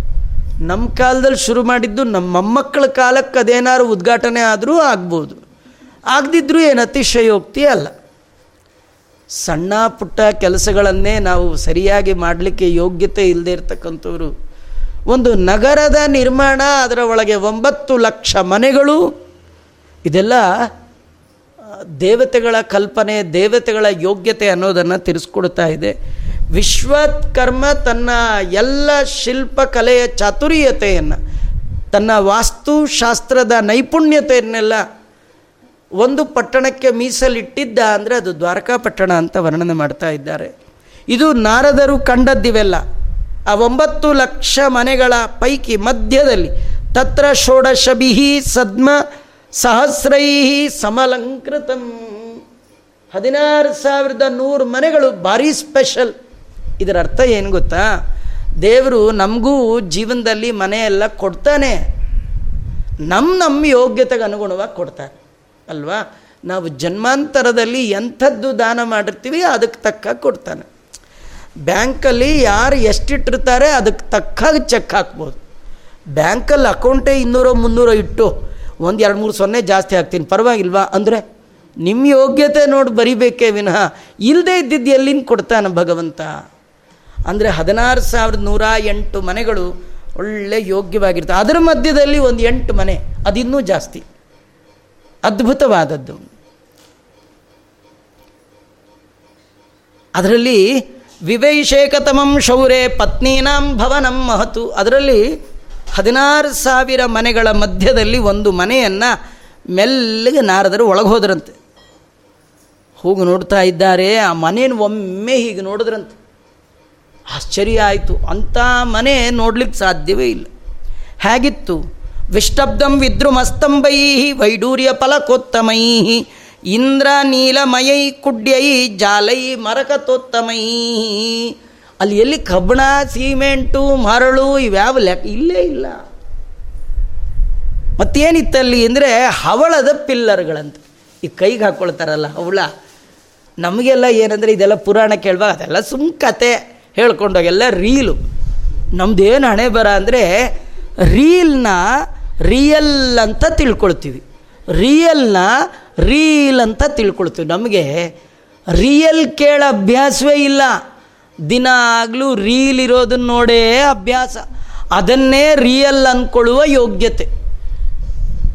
ನಮ್ಮ ಕಾಲದಲ್ಲಿ ಶುರು ಮಾಡಿದ್ದು ನಮ್ಮ ಮೊಮ್ಮಕ್ಕಳ ಕಾಲಕ್ಕೆ ಅದೇನಾದ್ರು ಉದ್ಘಾಟನೆ ಆದರೂ ಆಗ್ಬೋದು. ಆಗದಿದ್ರೂ ಏನು ಅತಿಶಯೋಕ್ತಿ ಅಲ್ಲ. ಸಣ್ಣ ಪುಟ್ಟ ಕೆಲಸಗಳನ್ನೇ ನಾವು ಸರಿಯಾಗಿ ಮಾಡಲಿಕ್ಕೆ ಯೋಗ್ಯತೆ ಇಲ್ಲದೆ ಇರತಕ್ಕಂಥವ್ರು. ಒಂದು ನಗರದ ನಿರ್ಮಾಣ ಅದರ ಒಳಗೆ ಒಂಬತ್ತು ಲಕ್ಷ ಮನೆಗಳು. ಇದೆಲ್ಲ ದೇವತೆಗಳ ಕಲ್ಪನೆ, ದೇವತೆಗಳ ಯೋಗ್ಯತೆ ಅನ್ನೋದನ್ನು ತಿಳಿಸ್ಕೊಡ್ತಾ ಇದೆ. ವಿಶ್ವಕರ್ಮ ತನ್ನ ಎಲ್ಲ ಶಿಲ್ಪಕಲೆಯ ಚಾತುರ್ಯತೆಯನ್ನು, ತನ್ನ ವಾಸ್ತುಶಾಸ್ತ್ರದ ನೈಪುಣ್ಯತೆಯನ್ನೆಲ್ಲ ಒಂದು ಪಟ್ಟಣಕ್ಕೆ ಮೀಸಲಿಟ್ಟಿದ್ದ ಅಂದರೆ ಅದು ದ್ವಾರಕಾ ಪಟ್ಟಣ ಅಂತ ವರ್ಣನೆ ಮಾಡ್ತಾ ಇದ್ದಾರೆ. ಇದು ನಾರದರು ಕಂಡದ್ದಿವೆಲ್ಲ. ಆ ಒಂಬತ್ತು ಲಕ್ಷ ಮನೆಗಳ ಪೈಕಿ ಮಧ್ಯದಲ್ಲಿ ತತ್ರ ಷೋಡಶಬಿಹಿ ಸದ್ಮ ಸಹಸ್ರೈ ಸಮಲಂಕೃತಂ. ಹದಿನಾರು ಸಾವಿರದ ನೂರು ಮನೆಗಳು ಭಾರಿ ಸ್ಪೆಷಲ್. ಇದರ ಅರ್ಥ ಏನು ಗೊತ್ತಾ? ದೇವರು ನಮಗೂ ಜೀವನದಲ್ಲಿ ಮನೆಯೆಲ್ಲ ಕೊಡ್ತಾನೆ. ನಮ್ಮ ನಮ್ಮ ಯೋಗ್ಯತೆಗೆ ಅನುಗುಣವಾಗಿ ಕೊಡ್ತಾನೆ ಅಲ್ವಾ? ನಾವು ಜನ್ಮಾಂತರದಲ್ಲಿ ಎಂಥದ್ದು ದಾನ ಮಾಡಿರ್ತೀವಿ, ಅದಕ್ಕೆ ತಕ್ಕ ಕೊಡ್ತಾನೆ. ಬ್ಯಾಂಕಲ್ಲಿ ಯಾರು ಎಷ್ಟಿಟ್ಟಿರ್ತಾರೆ, ಅದಕ್ಕೆ ತಕ್ಕಾಗಿ ಚೆಕ್ ಹಾಕ್ಬೋದು. ಬ್ಯಾಂಕಲ್ಲಿ ಅಕೌಂಟೇ ಇನ್ನೂರೋ ಮುನ್ನೂರೋ ಇಟ್ಟು ಒಂದು ಎರಡು ಮೂರು ಸೊನ್ನೆ ಜಾಸ್ತಿ ಹಾಕ್ತೀನಿ. ಪರವಾಗಿಲ್ವಾ? ಅಂದರೆ ನಿಮ್ಮ ಯೋಗ್ಯತೆ ನೋಡಿ ಬರಿಬೇಕೇ ವಿನಃ. ಇಲ್ಲದೇ ಇದ್ದಿದ್ದು ಎಲ್ಲಿಂದ ಕೊಡ್ತಾನೆ ಭಗವಂತ? ಅಂದರೆ ಹದಿನಾರು ಸಾವಿರದ ನೂರ ಎಂಟು ಮನೆಗಳು ಒಳ್ಳೆ ಯೋಗ್ಯವಾಗಿರ್ತವೆ ಅದರ ಮಧ್ಯದಲ್ಲಿ ಒಂದು ಎಂಟು ಮನೆ, ಅದಿನ್ನೂ ಜಾಸ್ತಿ. ಅದ್ಭುತವಾದದ್ದು. ಅದರಲ್ಲಿ ವಿವೈಷೇಕತಮಂ ಶೌರೇ ಪತ್ನೀನಾಂ ಭವನಂ ಮಹತು. ಅದರಲ್ಲಿ ಹದಿನಾರು ಸಾವಿರ ಮನೆಗಳ ಮಧ್ಯದಲ್ಲಿ ಒಂದು ಮನೆಯನ್ನು ಮೆಲ್ಲಗೆ ನಾರದರು ಒಳಗೆ ಹೋದ್ರಂತೆ ಹೋಗಿ ನೋಡ್ತಾ ಇದ್ದಾರೆ, ಆ ಮನೇನ ಒಮ್ಮೆ ಹೀಗೆ ನೋಡಿದ್ರಂತೆ. ಆಶ್ಚರ್ಯ ಆಯಿತು, ಅಂಥ ಮನೆ ನೋಡ್ಲಿಕ್ಕೆ ಸಾಧ್ಯವೇ ಇಲ್ಲ. ಹೇಗಿತ್ತು? ವಿಷ್ಟಬ್ಧಂ ವಿದ್ರುಮಸ್ತಂಭೈ ವೈಡೂರ್ಯ ಫಲಕೋತ್ತಮೈ ಇಂದ್ರ ನೀಲಮಯೈ ಕುಡ್ಯೈ ಜಾಲೈ ಮರಕತೋತ್ತಮೈ ಅಲ್ಲಿ ಎಲ್ಲಿ ಕಬ್ಬಣ, ಸಿಮೆಂಟು, ಮರಳು ಇವ್ಯಾವ ಲೆಕ್ಕ ಇಲ್ಲೇ ಇಲ್ಲ. ಮತ್ತೇನಿತ್ತಲ್ಲಿ ಅಂದರೆ ಹವಳದ ಪಿಲ್ಲರ್ಗಳಂತ. ಈ ಕೈಗೆ ಹಾಕ್ಕೊಳ್ತಾರಲ್ಲ ಹವಳ. ನಮಗೆಲ್ಲ ಏನಂದರೆ ಇದೆಲ್ಲ ಪುರಾಣ ಕೇಳುವಾಗ ಅದೆಲ್ಲ ಸುಮ್ ಕತೆ ಹೇಳ್ಕೊಂಡೋಗೆಲ್ಲ ರೀಲು. ನಮ್ದೇನು ಹಣೆ ಬರ ಅಂದರೆ ರೀಲ್ನ ರಿಯಲ್ ಅಂತ ತಿಳ್ಕೊಳ್ತೀವಿ. ರಿಯಲ್ನ ರೀಲ್ ಅಂತ ತಿಳ್ಕೊಳ್ತೀವಿ. ನಮಗೆ ರಿಯಲ್ ಕೇಳ ಅಭ್ಯಾಸವೇ ಇಲ್ಲ. ದಿನ ಆಗಲೂ ರೀಲ್ ಇರೋದನ್ನ ನೋಡೇ ಅಭ್ಯಾಸ. ಅದನ್ನೇ ರಿಯಲ್ ಅಂದ್ಕೊಳ್ಳುವ ಯೋಗ್ಯತೆ.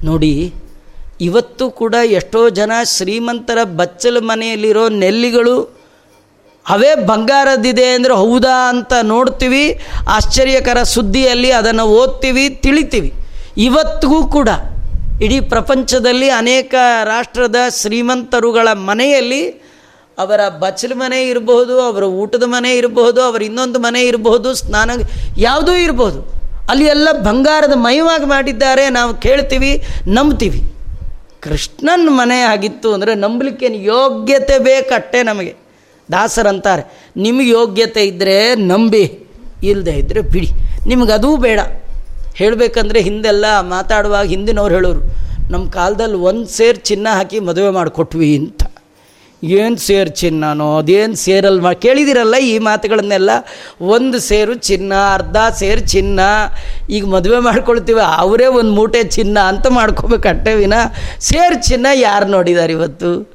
ನೋಡಿ, ಇವತ್ತು ಕೂಡ ಎಷ್ಟೋ ಜನ ಶ್ರೀಮಂತರ ಬಚ್ಚಲು ಮನೆಯಲ್ಲಿರೋ ನೆಲ್ಲಿಗಳು ಅವೇ ಬಂಗಾರದಿದೆ ಅಂದರೆ ಹೌದಾ ಅಂತ ನೋಡ್ತೀವಿ, ಆಶ್ಚರ್ಯಕರ ಸುದ್ದಿಯಲ್ಲಿ ಅದನ್ನು ಓದ್ತೀವಿ, ತಿಳಿತೀವಿ. ಇವತ್ತಿಗೂ ಕೂಡ ಇಡೀ ಪ್ರಪಂಚದಲ್ಲಿ ಅನೇಕ ರಾಷ್ಟ್ರದ ಶ್ರೀಮಂತರುಗಳ ಮನೆಯಲ್ಲಿ ಅವರ ಬಚ್ಚಲ ಮನೆ ಇರಬಹುದು, ಅವರ ಊಟದ ಮನೆ ಇರಬಹುದು, ಅವರ ಇನ್ನೊಂದು ಮನೆ ಇರಬಹುದು, ಸ್ನಾನ ಯಾವುದೂ ಇರಬಹುದು. ಅಲ್ಲಿ ಎಲ್ಲ ಬಂಗಾರದ ಮಯವಾಗಿ ಮಾಡಿದ್ದಾರೆ, ನಾವು ಕೇಳ್ತೀವಿ, ನಂಬ್ತೀವಿ. ಕೃಷ್ಣನ ಮನೆ ಆಗಿತ್ತು ಅಂದರೆ ನಂಬಲಿಕ್ಕೇನು ಯೋಗ್ಯತೆ ಬೇಕಟ್ಟೆ ನಮಗೆ. ದಾಸರಂತಾರೆ, ನಿಮಗೆ ಯೋಗ್ಯತೆ ಇದ್ದರೆ ನಂಬಿ ಇಲ್ಲದೆ ಇದ್ದರೆ ಬಿಡಿ. ನಿಮಗದೂ ಬೇಡ. ಹೇಳಬೇಕಂದ್ರೆ ಹಿಂದೆಲ್ಲ ಮಾತಾಡುವಾಗ ಹಿಂದಿನವ್ರು ಹೇಳೋರು ನಮ್ಮ ಕಾಲದಲ್ಲಿ ಒಂದು ಸೇರು ಚಿನ್ನ ಹಾಕಿ ಮದುವೆ ಮಾಡಿಕೊಟ್ವಿ ಅಂತ. ಏನು ಸೇರು ಚಿನ್ನನೋ, ಅದೇನು ಸೇರಲ್ಲಿ ಮಾ ಕೇಳಿದಿರಲ್ಲ ಈ ಮಾತುಗಳನ್ನೆಲ್ಲ? ಒಂದು ಸೇರು ಚಿನ್ನ, ಅರ್ಧ ಸೇರು ಚಿನ್ನ. ಈಗ ಮದುವೆ ಮಾಡ್ಕೊಳ್ತೀವಿ, ಅವರೇ ಒಂದು ಮೂಟೆ ಚಿನ್ನ ಅಂತ ಮಾಡ್ಕೋಬೇಕು ಅಟ್ಟೆವಿನ ಸೇರು ಚಿನ್ನ ಯಾರು ನೋಡಿದ್ದಾರೆ ಇವತ್ತು?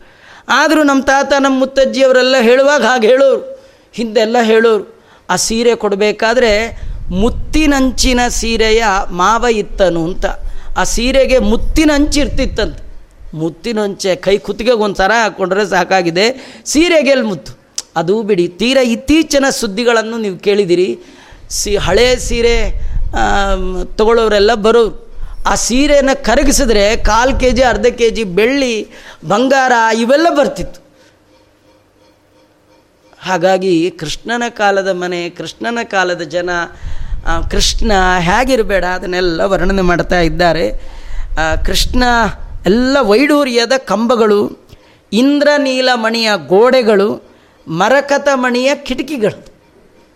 ಆದರೂ ನಮ್ಮ ತಾತ ನಮ್ಮ ಮುತ್ತಜ್ಜಿಯವರೆಲ್ಲ ಹೇಳುವಾಗ ಹಾಗೆ ಹೇಳೋರು. ಹಿಂದೆಲ್ಲ ಹೇಳೋರು. ಆ ಸೀರೆ ಕೊಡಬೇಕಾದ್ರೆ ಮುತ್ತಿನಂಚಿನ ಸೀರೆಯ ಮಾವ ಇತ್ತನು ಅಂತ. ಆ ಸೀರೆಗೆ ಮುತ್ತಿನಂಚಿರ್ತಿತ್ತಂತೆ ಮುತ್ತಿನಂಚೆ ಕೈ ಕುತ್ತಿಗೆಗೆ ಒಂದು ಸರ ಹಾಕ್ಕೊಂಡ್ರೆ ಸಾಕಾಗಿದೆ. ಸೀರೆಗೆಲ್ಲಿ ಮುತ್ತು. ಅದು ಬಿಡಿ, ತೀರ ಇತ್ತೀಚಿನ ಸುದ್ದಿಗಳನ್ನು ನೀವು ಕೇಳಿದಿರಿ. ಸಿ, ಹಳೆ ಸೀರೆ ತಗೊಳ್ಳೋರೆಲ್ಲ ಬರೋರು. ಆ ಸೀರೆನ ಕರಗಿಸಿದ್ರೆ ಕಾಲು ಕೆ ಜಿ ಅರ್ಧ ಕೆ ಜಿ ಬೆಳ್ಳಿ, ಬಂಗಾರ ಇವೆಲ್ಲ ಬರ್ತಿತ್ತು. ಹಾಗಾಗಿ ಕೃಷ್ಣನ ಕಾಲದ ಮನೆ, ಕೃಷ್ಣನ ಕಾಲದ ಜನ ಕೃಷ್ಣ ಹೇಗಿರಬೇಡ, ಅದನ್ನೆಲ್ಲ ವರ್ಣನೆ ಮಾಡ್ತಾ ಇದ್ದಾರೆ. ಕೃಷ್ಣ ಎಲ್ಲ ವೈಡೂರ್ಯದ ಕಂಬಗಳು, ಇಂದ್ರನೀಲಮಣಿಯ ಗೋಡೆಗಳು ಮರಕತ ಮಣಿಯ ಕಿಟಕಿಗಳು.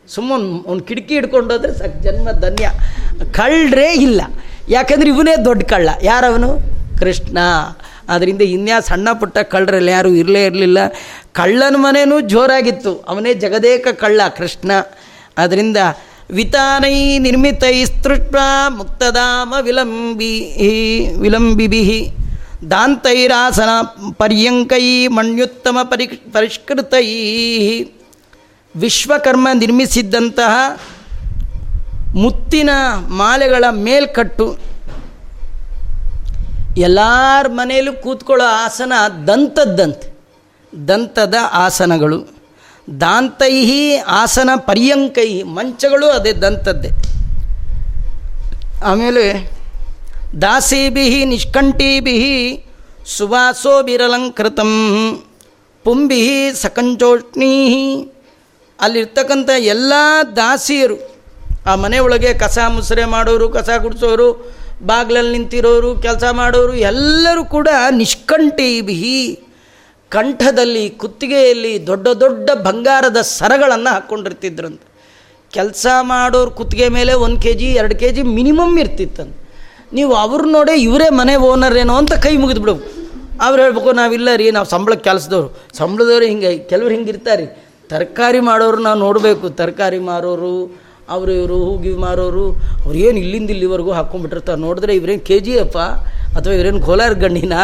ಸುಮ್ಮನೆ ಒಂದು ಕಿಟಕಿ ಹಿಡ್ಕೊಂಡೋದ್ರೆ ಸಾಕು, ಜನ್ಮ ಧನ್ಯ. ಕಳ್ಳರೇ ಇಲ್ಲ. ಯಾಕಂದ್ರೆ ಇವನೇ ದೊಡ್ಡ ಕಳ್ಳ. ಯಾರವನು? ಕೃಷ್ಣ. ಅದರಿಂದ ಇನ್ಯಾ ಸಣ್ಣ ಪುಟ್ಟ ಕಳ್ಳರಲ್ಲಿ ಯಾರೂ ಇರಲೇ ಇರಲಿಲ್ಲ. ಕಳ್ಳನ ಮನೆಯೂ ಜೋರಾಗಿತ್ತು. ಅವನೇ ಜಗದೇಕ ಕಳ್ಳ, ಕೃಷ್ಣ. ಅದರಿಂದ ವಿತಾನೈ ನಿರ್ಮಿತೈ ಸ್ತೃಷ್ಟ ಮುಕ್ತಧಾಮ ವಿಲಂಬಿ ವಿಲಂಬಿಭಿ. ದಾಂತೈರಾಸನ ಪರ್ಯಂಕೈ ಮಣ್ಯುತ್ತಮ ಪರಿ ಪರಿಷ್ಕೃತೈ. ವಿಶ್ವಕರ್ಮ ನಿರ್ಮಿಸಿದ್ದಂತಹ ಮುತ್ತಿನ ಮಾಲೆಗಳ ಮೇಲ್ಕಟ್ಟು. ಎಲ್ಲರ ಮನೆಯಲ್ಲೂ ಕೂತ್ಕೊಳ್ಳೋ ಆಸನ ದಂತದ್ದಂತೆ. ದಂತದ ಆಸನಗಳು. ದಾಂತೈ ಆಸನ ಪರ್ಯಂಕೈ ಮಂಚಗಳು ಅದೇ ದಂತದ್ದೇ. ಆಮೇಲೆ ದಾಸೀಭಿ ನಿಷ್ಕಂಠೀಭಿ ಸುವಾಸೋಭಿರಲಂಕೃತಂ ಪುಂಬಿ ಸಕಂಚೋಷ್ಣೀ ಅಲ್ಲಿರ್ತಕ್ಕಂಥ ಎಲ್ಲ ದಾಸಿಯರು, ಆ ಮನೆಯೊಳಗೆ ಕಸ ಮುಸುರೆ ಮಾಡೋರು, ಕಸ ಗುಡಿಸೋರು, ಬಾಗಿಲಲ್ಲಿ ನಿಂತಿರೋರು, ಕೆಲಸ ಮಾಡೋರು, ಎಲ್ಲರೂ ಕೂಡ ನಿಷ್ಕಂಠೀಭಿ ಕಂಠದಲ್ಲಿ, ಕುತ್ತಿಗೆಯಲ್ಲಿ ದೊಡ್ಡ ದೊಡ್ಡ ಬಂಗಾರದ ಸರಗಳನ್ನು ಹಾಕ್ಕೊಂಡಿರ್ತಿದ್ರಂತೆ ಕೆಲಸ ಮಾಡೋರು ಕುತ್ತಿಗೆ ಮೇಲೆ ಒಂದು ಕೆ ಜಿ ಎರಡು ಕೆ ಜಿ ಮಿನಿಮಮ್ ಇರ್ತಿತ್ತಂತೆ. ನೀವು ಅವ್ರು ನೋಡೇ ಇವರೇ ಮನೆ ಓನರ್ ಏನೋ ಅಂತ ಕೈ ಮುಗಿದು ಬಿಡು. ಅವ್ರು ಹೇಳ್ಬೇಕು, ನಾವಿಲ್ಲ ರೀ, ನಾವು ಸಂಬಳಕ್ಕೆ ಕೆಲಸದವ್ರು. ಸಂಬಳದವ್ರು ಹಿಂಗೆ, ಕೆಲವ್ರು ಹಿಂಗೆ ಇರ್ತಾರೆ ತರಕಾರಿ ಮಾಡೋರು ನಾವು ನೋಡಬೇಕು. ತರಕಾರಿ ಮಾರೋರು ಅವರು ಇವರು ಹೂಗಿ ಮಾರೋರು, ಅವ್ರು ಏನು ಇಲ್ಲಿಂದ ಇಲ್ಲಿವರೆಗೂ ಹಾಕ್ಕೊಂಡ್ಬಿಟ್ಟಿರ್ತಾರೆ ನೋಡಿದ್ರೆ ಇವ್ರೇನು ಕೆ ಜಿ ಎಫ್ ಅಥವಾ ಇವರೇನು ಕೋಲಾರ ಗಣ್ಣಿನ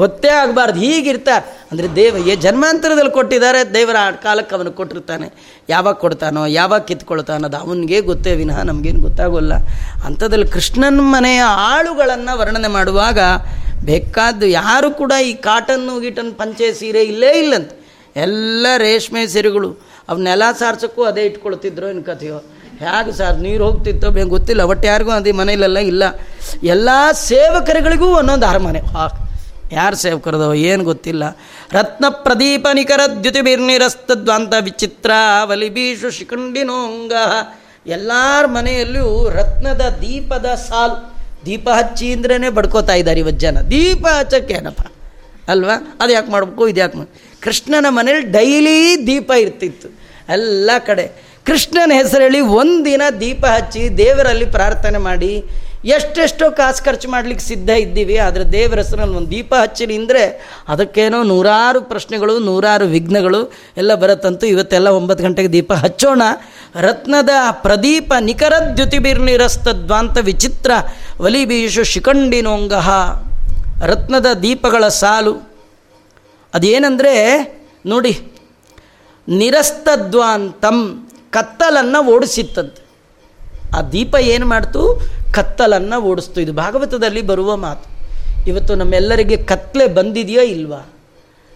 ಗೊತ್ತೇ ಆಗಬಾರ್ದು, ಹೀಗಿರ್ತಾರೆ. ಅಂದರೆ ದೇವ, ಏ ಜನ್ಮಾಂತರದಲ್ಲಿ ಕೊಟ್ಟಿದ್ದಾರೆ, ದೇವರ ಆ ಕಾಲಕ್ಕೆ ಅವನು ಕೊಟ್ಟಿರ್ತಾನೆ. ಯಾವಾಗ ಕೊಡ್ತಾನೋ, ಯಾವಾಗ ಕಿತ್ಕೊಳ್ತಾನೋದು ಅವನಿಗೆ ಗೊತ್ತೇ, ವಿನಃ ನಮಗೇನು ಗೊತ್ತಾಗೋಲ್ಲ. ಅಂಥದ್ರಲ್ಲಿ ಕೃಷ್ಣನ ಮನೆಯ ಆಳುಗಳನ್ನು ವರ್ಣನೆ ಮಾಡುವಾಗ ಬೇಕಾದ್ದು ಯಾರು ಕೂಡ ಈ ಕಾಟನ್ನು ಗೀಟನ್ ಪಂಚೆ, ಸೀರೆ ಇಲ್ಲೇ ಇಲ್ಲಂತೆ. ಎಲ್ಲ ರೇಷ್ಮೆ ಸೀರೆಗಳು. ಅವನ್ನೆಲ್ಲ ಸಾರ್ಸೋಕ್ಕೂ ಅದೇ ಇಟ್ಕೊಳ್ತಿದ್ರು ಏನು ಹೇಗೆ ಸರ್ ನೀರು ಹೋಗ್ತಿತ್ತು ಬೇಗ ಗೊತ್ತಿಲ್ಲ, ಒಟ್ಟು ಯಾರಿಗೂ ಅದೇ ಮನೇಲೆಲ್ಲ ಇಲ್ಲ. ಎಲ್ಲ ಸೇವಕರುಗಳಿಗೂ ಒಂದೊಂದು ಅರಮನೆ. ಹಾ ಯಾರು ಸೇವಕರದವ ಏನು ಗೊತ್ತಿಲ್ಲ. ರತ್ನ ಪ್ರದೀಪ ನಿಖರ ದ್ಯುತಿಬಿರ್ನಿರಸ್ತದ್ವಾಂತ ವಿಚಿತ್ರ ವಲಿಬೀಷು ಶಿಖಂಡಿನೋಂಗ ಎಲ್ಲರ ಮನೆಯಲ್ಲೂ ರತ್ನದ ದೀಪದ ಸಾಲು, ದೀಪ ಹಚ್ಚಿ ಅಂದ್ರೇ ಬಡ್ಕೋತಾ ಇದ್ದಾರೆ ಇವತ್ತು ಜನ. ದೀಪ ಹಚ್ಚಕ್ಕೇನಪ್ಪ? ಅಲ್ವಾ? ಅದು ಯಾಕೆ ಮಾಡಬೇಕು, ಇದು ಯಾಕೆ ಕೃಷ್ಣನ ಮನೇಲಿ ಡೈಲಿ ದೀಪ ಇರ್ತಿತ್ತು. ಎಲ್ಲ ಕಡೆ. ಕೃಷ್ಣನ ಹೆಸರೇಳಿ ಒಂದಿನ ದೀಪ ಹಚ್ಚಿ ದೇವರಲ್ಲಿ ಪ್ರಾರ್ಥನೆ ಮಾಡಿ ಎಷ್ಟೆಷ್ಟೋ ಕಾಸು ಖರ್ಚು ಮಾಡ್ಲಿಕ್ಕೆ ಸಿದ್ಧ ಇದ್ದೀವಿ, ಆದರೆ ದೇವರ ಹೆಸರಲ್ಲಿ ಒಂದು ದೀಪ ಹಚ್ಚಿರಿ ಅಂದರೆ ಅದಕ್ಕೇನೋ ನೂರಾರು ಪ್ರಶ್ನೆಗಳು, ನೂರಾರು ವಿಘ್ನಗಳು ಎಲ್ಲ ಬರುತ್ತಂತೂ ಇವತ್ತೆಲ್ಲ ಒಂಬತ್ತು ಗಂಟೆಗೆ ದೀಪ ಹಚ್ಚೋಣ. ರತ್ನದ ಪ್ರದೀಪ ನಿಖರ ನಿಕರದ್ಯುತಿಬಿರ್ನಿರಸ್ತದ್ವಾಂತ ವಿಚಿತ್ರ ವಲಿಬೀಷು ಶಿಖಂಡಿನೋಂಗಹ. ರತ್ನದ ದೀಪಗಳ ಸಾಲು. ಅದೇನೆಂದರೆ ನೋಡಿ ನಿರಸ್ತದ್ವಾಂತಂ ಕತ್ತಲನ್ನು ಓಡಿಸಿತ್ತಂತೆ. ಆ ದೀಪ ಏನು ಮಾಡ್ತು? ಕತ್ತಲನ್ನು ಓಡಿಸ್ತು. ಇದು ಭಾಗವತದಲ್ಲಿ ಬರುವ ಮಾತು. ಇವತ್ತು ನಮ್ಮೆಲ್ಲರಿಗೆ ಕತ್ತಲೆ ಬಂದಿದೆಯೋ ಇಲ್ವಾ?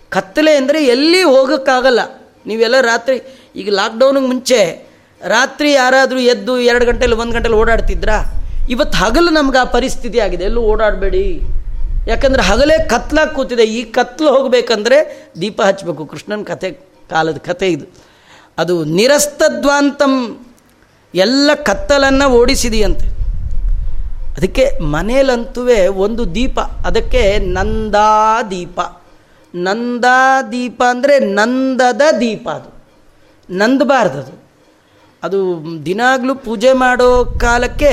ಕತ್ತಲೆ ಅಂದರೆ ಎಲ್ಲಿ ಹೋಗೋಕ್ಕಾಗಲ್ಲ. ನೀವೆಲ್ಲ ರಾತ್ರಿ, ಈಗ ಲಾಕ್ಡೌನಿಗೆ ಮುಂಚೆ ರಾತ್ರಿ ಯಾರಾದರೂ ಎದ್ದು ಎರಡು ಗಂಟೆಲಿ, ಒಂದು ಗಂಟೆಲಿ ಓಡಾಡ್ತಿದ್ರಾ? ಇವತ್ತು ಹಗಲು ನಮ್ಗೆ ಆ ಪರಿಸ್ಥಿತಿ ಆಗಿದೆ. ಎಲ್ಲೂ ಓಡಾಡಬೇಡಿ. ಯಾಕಂದರೆ ಹಗಲೇ ಕತ್ಲಾಗಿ ಕೂತಿದೆ. ಈ ಕತ್ಲು ಹೋಗಬೇಕಂದ್ರೆ ದೀಪ ಹಚ್ಚಬೇಕು ಕೃಷ್ಣನ ಕಥೆ ಕಾಲದ ಕಥೆ ಇದು. ಅದು ನಿರಸ್ತದ್ವಾಂತಂ ಎಲ್ಲ ಕತ್ತಲನ್ನು ಓಡಿಸಿದೆಯಂತೆ. ಅದಕ್ಕೆ ಮನೇಲಂತೂ ಒಂದು ದೀಪ, ಅದಕ್ಕೆ ನಂದಾ ದೀಪ ನಂದಾ ದೀಪ ಅಂದರೆ ನಂದದ ದೀಪ ಅದು. ನಂದಬಾರ್ದದು. ಅದು ದಿನಾಗಲೂ ಪೂಜೆ ಮಾಡೋ ಕಾಲಕ್ಕೆ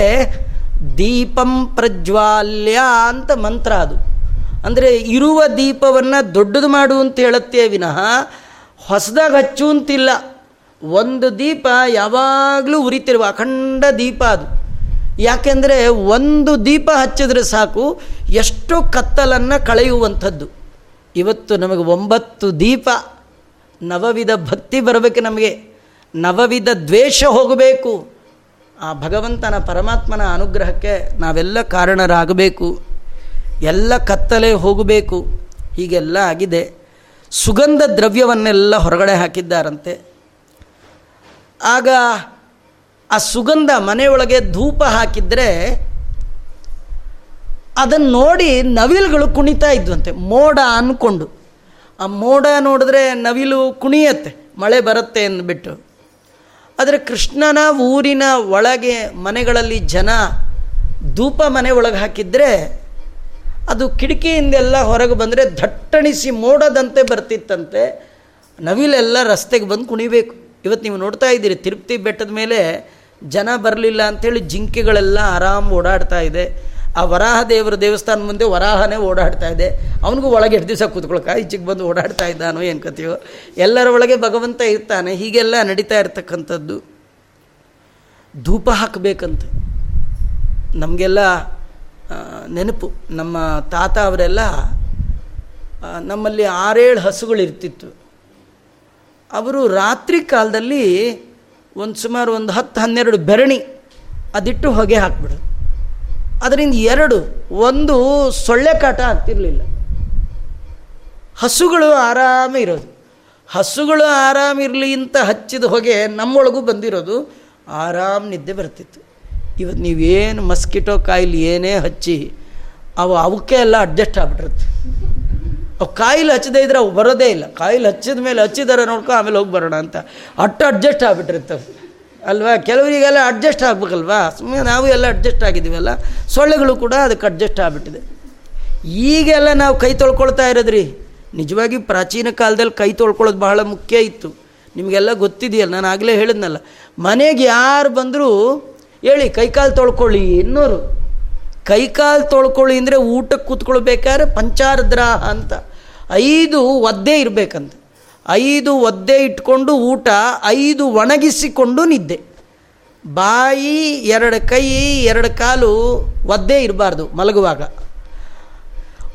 ದೀಪಂ ಪ್ರಜ್ವಾಲ್ಯ ಅಂತ ಮಂತ್ರ ಅದು. ಅಂದರೆ ಇರುವ ದೀಪವನ್ನು ದೊಡ್ಡದು ಮಾಡು ಅಂತ ಹೇಳುತ್ತೆ ವಿನಃ, ಹೊಸದಾಗಿ ಹಚ್ಚು ಅಂತಿಲ್ಲ ಒಂದು ದೀಪ ಯಾವಾಗಲೂ ಉರಿತಿರುವ ಅಖಂಡ ದೀಪ ಅದು. ಯಾಕೆಂದರೆ ಒಂದು ದೀಪ ಹಚ್ಚಿದ್ರೆ ಸಾಕು, ಎಷ್ಟೋ ಕತ್ತಲನ್ನು ಕಳೆಯುವಂಥದ್ದು. ಇವತ್ತು ನಮಗೆ ಒಂಬತ್ತು ದೀಪ, ನವವಿಧ ಭಕ್ತಿ ಬರಬೇಕು ನಮಗೆ, ನವವಿಧ ದ್ವೇಷ ಹೋಗಬೇಕು. ಆ ಭಗವಂತನ ಪರಮಾತ್ಮನ ಅನುಗ್ರಹಕ್ಕೆ ನಾವೆಲ್ಲ ಕಾರಣರಾಗಬೇಕು. ಎಲ್ಲ ಕತ್ತಲೆ ಹೋಗಬೇಕು. ಹೀಗೆಲ್ಲ ಆಗಿದೆ. ಸುಗಂಧ ದ್ರವ್ಯವನ್ನೆಲ್ಲ ಹೊರಗಡೆ ಹಾಕಿದ್ದಾರಂತೆ. ಆಗ ಆ ಸುಗಂಧ ಮನೆಯೊಳಗೆ ಧೂಪ ಹಾಕಿದರೆ ಅದನ್ನು ನೋಡಿ ನವಿಲುಗಳು ಕುಣಿತಾ ಇದ್ವಂತೆ. ಮೋಡ ಅಂದ್ಕೊಂಡು ಆ ಮೋಡ ನೋಡಿದ್ರೆ ನವಿಲು ಕುಣಿಯತ್ತೆ, ಮಳೆ ಬರುತ್ತೆ ಅಂದ್ಬಿಟ್ಟು. ಆದರೆ ಕೃಷ್ಣನ ಊರಿನ ಒಳಗೆ ಮನೆಗಳಲ್ಲಿ ಜನ ಧೂಪ ಮನೆ ಒಳಗೆ ಹಾಕಿದರೆ ಅದು ಕಿಟಕಿಯಿಂದೆಲ್ಲ ಹೊರಗೆ ಬಂದರೆ ದಟ್ಟಣಿಸಿ ಮೋಡದಂತೆ ಬರ್ತಿತ್ತಂತೆ. ನವಿಲೆಲ್ಲ ರಸ್ತೆಗೆ ಬಂದು ಕುಣಿಬೇಕು. ಇವತ್ತು ನೀವು ನೋಡ್ತಾ ಇದ್ದೀರಿ, ತಿರುಪತಿ ಬೆಟ್ಟದ ಮೇಲೆ ಜನ ಬರಲಿಲ್ಲ ಅಂಥೇಳಿ ಜಿಂಕೆಗಳೆಲ್ಲ ಆರಾಮ್ ಓಡಾಡ್ತಾ ಇದೆ. ಆ ವರಾಹ ದೇವರ ದೇವಸ್ಥಾನ ಮುಂದೆ ವರಾಹನೇ ಓಡಾಡ್ತಾ ಇದೆ. ಅವನಿಗೂ ಒಳಗೆ ಎಷ್ಟು ದಿವಸ ಕೂತ್ಕೊಳಕ? ಈಚೆಗೆ ಬಂದು ಓಡಾಡ್ತಾ ಇದ್ದಾನೋ ಏನು ಕತೀವೋ ಎಲ್ಲರ ಒಳಗೆ ಭಗವಂತ ಇರ್ತಾನೆ, ಹೀಗೆಲ್ಲ ನಡೀತಾ ಇರ್ತಕ್ಕಂಥದ್ದು. ಧೂಪ ಹಾಕಬೇಕಂತೆ. ನಮಗೆಲ್ಲ ನೆನಪು. ನಮ್ಮ ತಾತ ಅವರೆಲ್ಲ ನಮ್ಮಲ್ಲಿ ಆರೇಳು ಹಸುಗಳಿರ್ತಿತ್ತು. ಅವರು ರಾತ್ರಿ ಕಾಲದಲ್ಲಿ ಒಂದು ಸುಮಾರು ಒಂದು ಹತ್ತು ಹನ್ನೆರಡು ಬೆರಣಿ ಅದಿಟ್ಟು ಹೊಗೆ ಹಾಕ್ಬಿಡು ಅದರಿಂದ ಎರಡು, ಒಂದು ಸೊಳ್ಳೆ ಕಾಟ ಆಗ್ತಿರಲಿಲ್ಲ. ಹಸುಗಳು ಆರಾಮ ಇರೋದು. ಹಸುಗಳು ಆರಾಮಿರಲಿ ಅಂತ ಹಚ್ಚಿದ ಹೊಗೆ ನಮ್ಮೊಳಗೂ ಬಂದಿರೋದು. ಆರಾಮ್ ನಿದ್ದೆ ಬರ್ತಿತ್ತು. ಇವತ್ತು ನೀವೇನು ಮಸ್ಕಿಟೋ ಕಾಯಿಲೆ ಏನೇ ಹಚ್ಚಿ ಅವು ಅವಕ್ಕೆ ಎಲ್ಲ ಅಡ್ಜಸ್ಟ್ ಆಗ್ಬಿಟ್ಟಿರುತ್ತೆ. ಕಾಯಿಲೆ ಹಚ್ಚದೇ ಇದ್ರೆ ಅವು ಬರೋದೇ ಇಲ್ಲ. ಕಾಯಿಲೆ ಹಚ್ಚಿದ ಮೇಲೆ ಹಚ್ಚಿದಾರೆ ನೋಡ್ಕೊ ಆಮೇಲೆ ಹೋಗಿ ಬರೋಣ ಅಂತ. ಅಟ್ಟು ಅಡ್ಜಸ್ಟ್ ಆಗ್ಬಿಟ್ಟಿರ್ತವೆ ಅಲ್ವಾ? ಕೆಲವರಿಗೆಲ್ಲ ಅಡ್ಜಸ್ಟ್ ಆಗ್ಬೇಕಲ್ವಾ? ಸುಮ್ಮನೆ ನಾವು ಎಲ್ಲ ಅಡ್ಜಸ್ಟ್ ಆಗಿದ್ದೀವಲ್ಲ? ಸೊಳ್ಳೆಗಳು ಕೂಡ ಅದಕ್ಕೆ ಅಡ್ಜಸ್ಟ್ ಆಗಿಬಿಟ್ಟಿದೆ. ಈಗೆಲ್ಲ ನಾವು ಕೈ ತೊಳ್ಕೊಳ್ತಾ ಇರೋದ್ರಿ. ನಿಜವಾಗಿ ಪ್ರಾಚೀನ ಕಾಲದಲ್ಲಿ ಕೈ ತೊಳ್ಕೊಳ್ಳೋದು ಬಹಳ ಮುಖ್ಯ ಇತ್ತು. ನಿಮಗೆಲ್ಲ ಗೊತ್ತಿದೆಯಲ್ಲ? ನಾನು ಆಗಲೇ ಹೇಳಿದ್ನಲ್ಲ. ಮನೆಗೆ ಯಾರು ಬಂದರೂ ಹೇಳಿ ಕೈಕಾಲು ತೊಳ್ಕೊಳ್ಳಿ ಇನ್ನೂರು ಕೈಕಾಲು ತೊಳ್ಕೊಳ್ಳಿ ಅಂದರೆ ಊಟಕ್ಕೆ ಕೂತ್ಕೊಳ್ಬೇಕಾದ್ರೆ ಪಂಚಾರದ್ರ ಅಂತ. ಐದು ಒದ್ದೆ ಇರಬೇಕಂತ. ಐದು ಒದ್ದೆ ಇಟ್ಕೊಂಡು ಊಟ, ಐದು ಒಣಗಿಸಿಕೊಂಡು ನಿದ್ದೆ. ಬಾಯಿ, ಎರಡು ಕೈ, ಎರಡು ಕಾಲು ಒದ್ದೆ ಇರಬಾರ್ದು ಮಲಗುವಾಗ.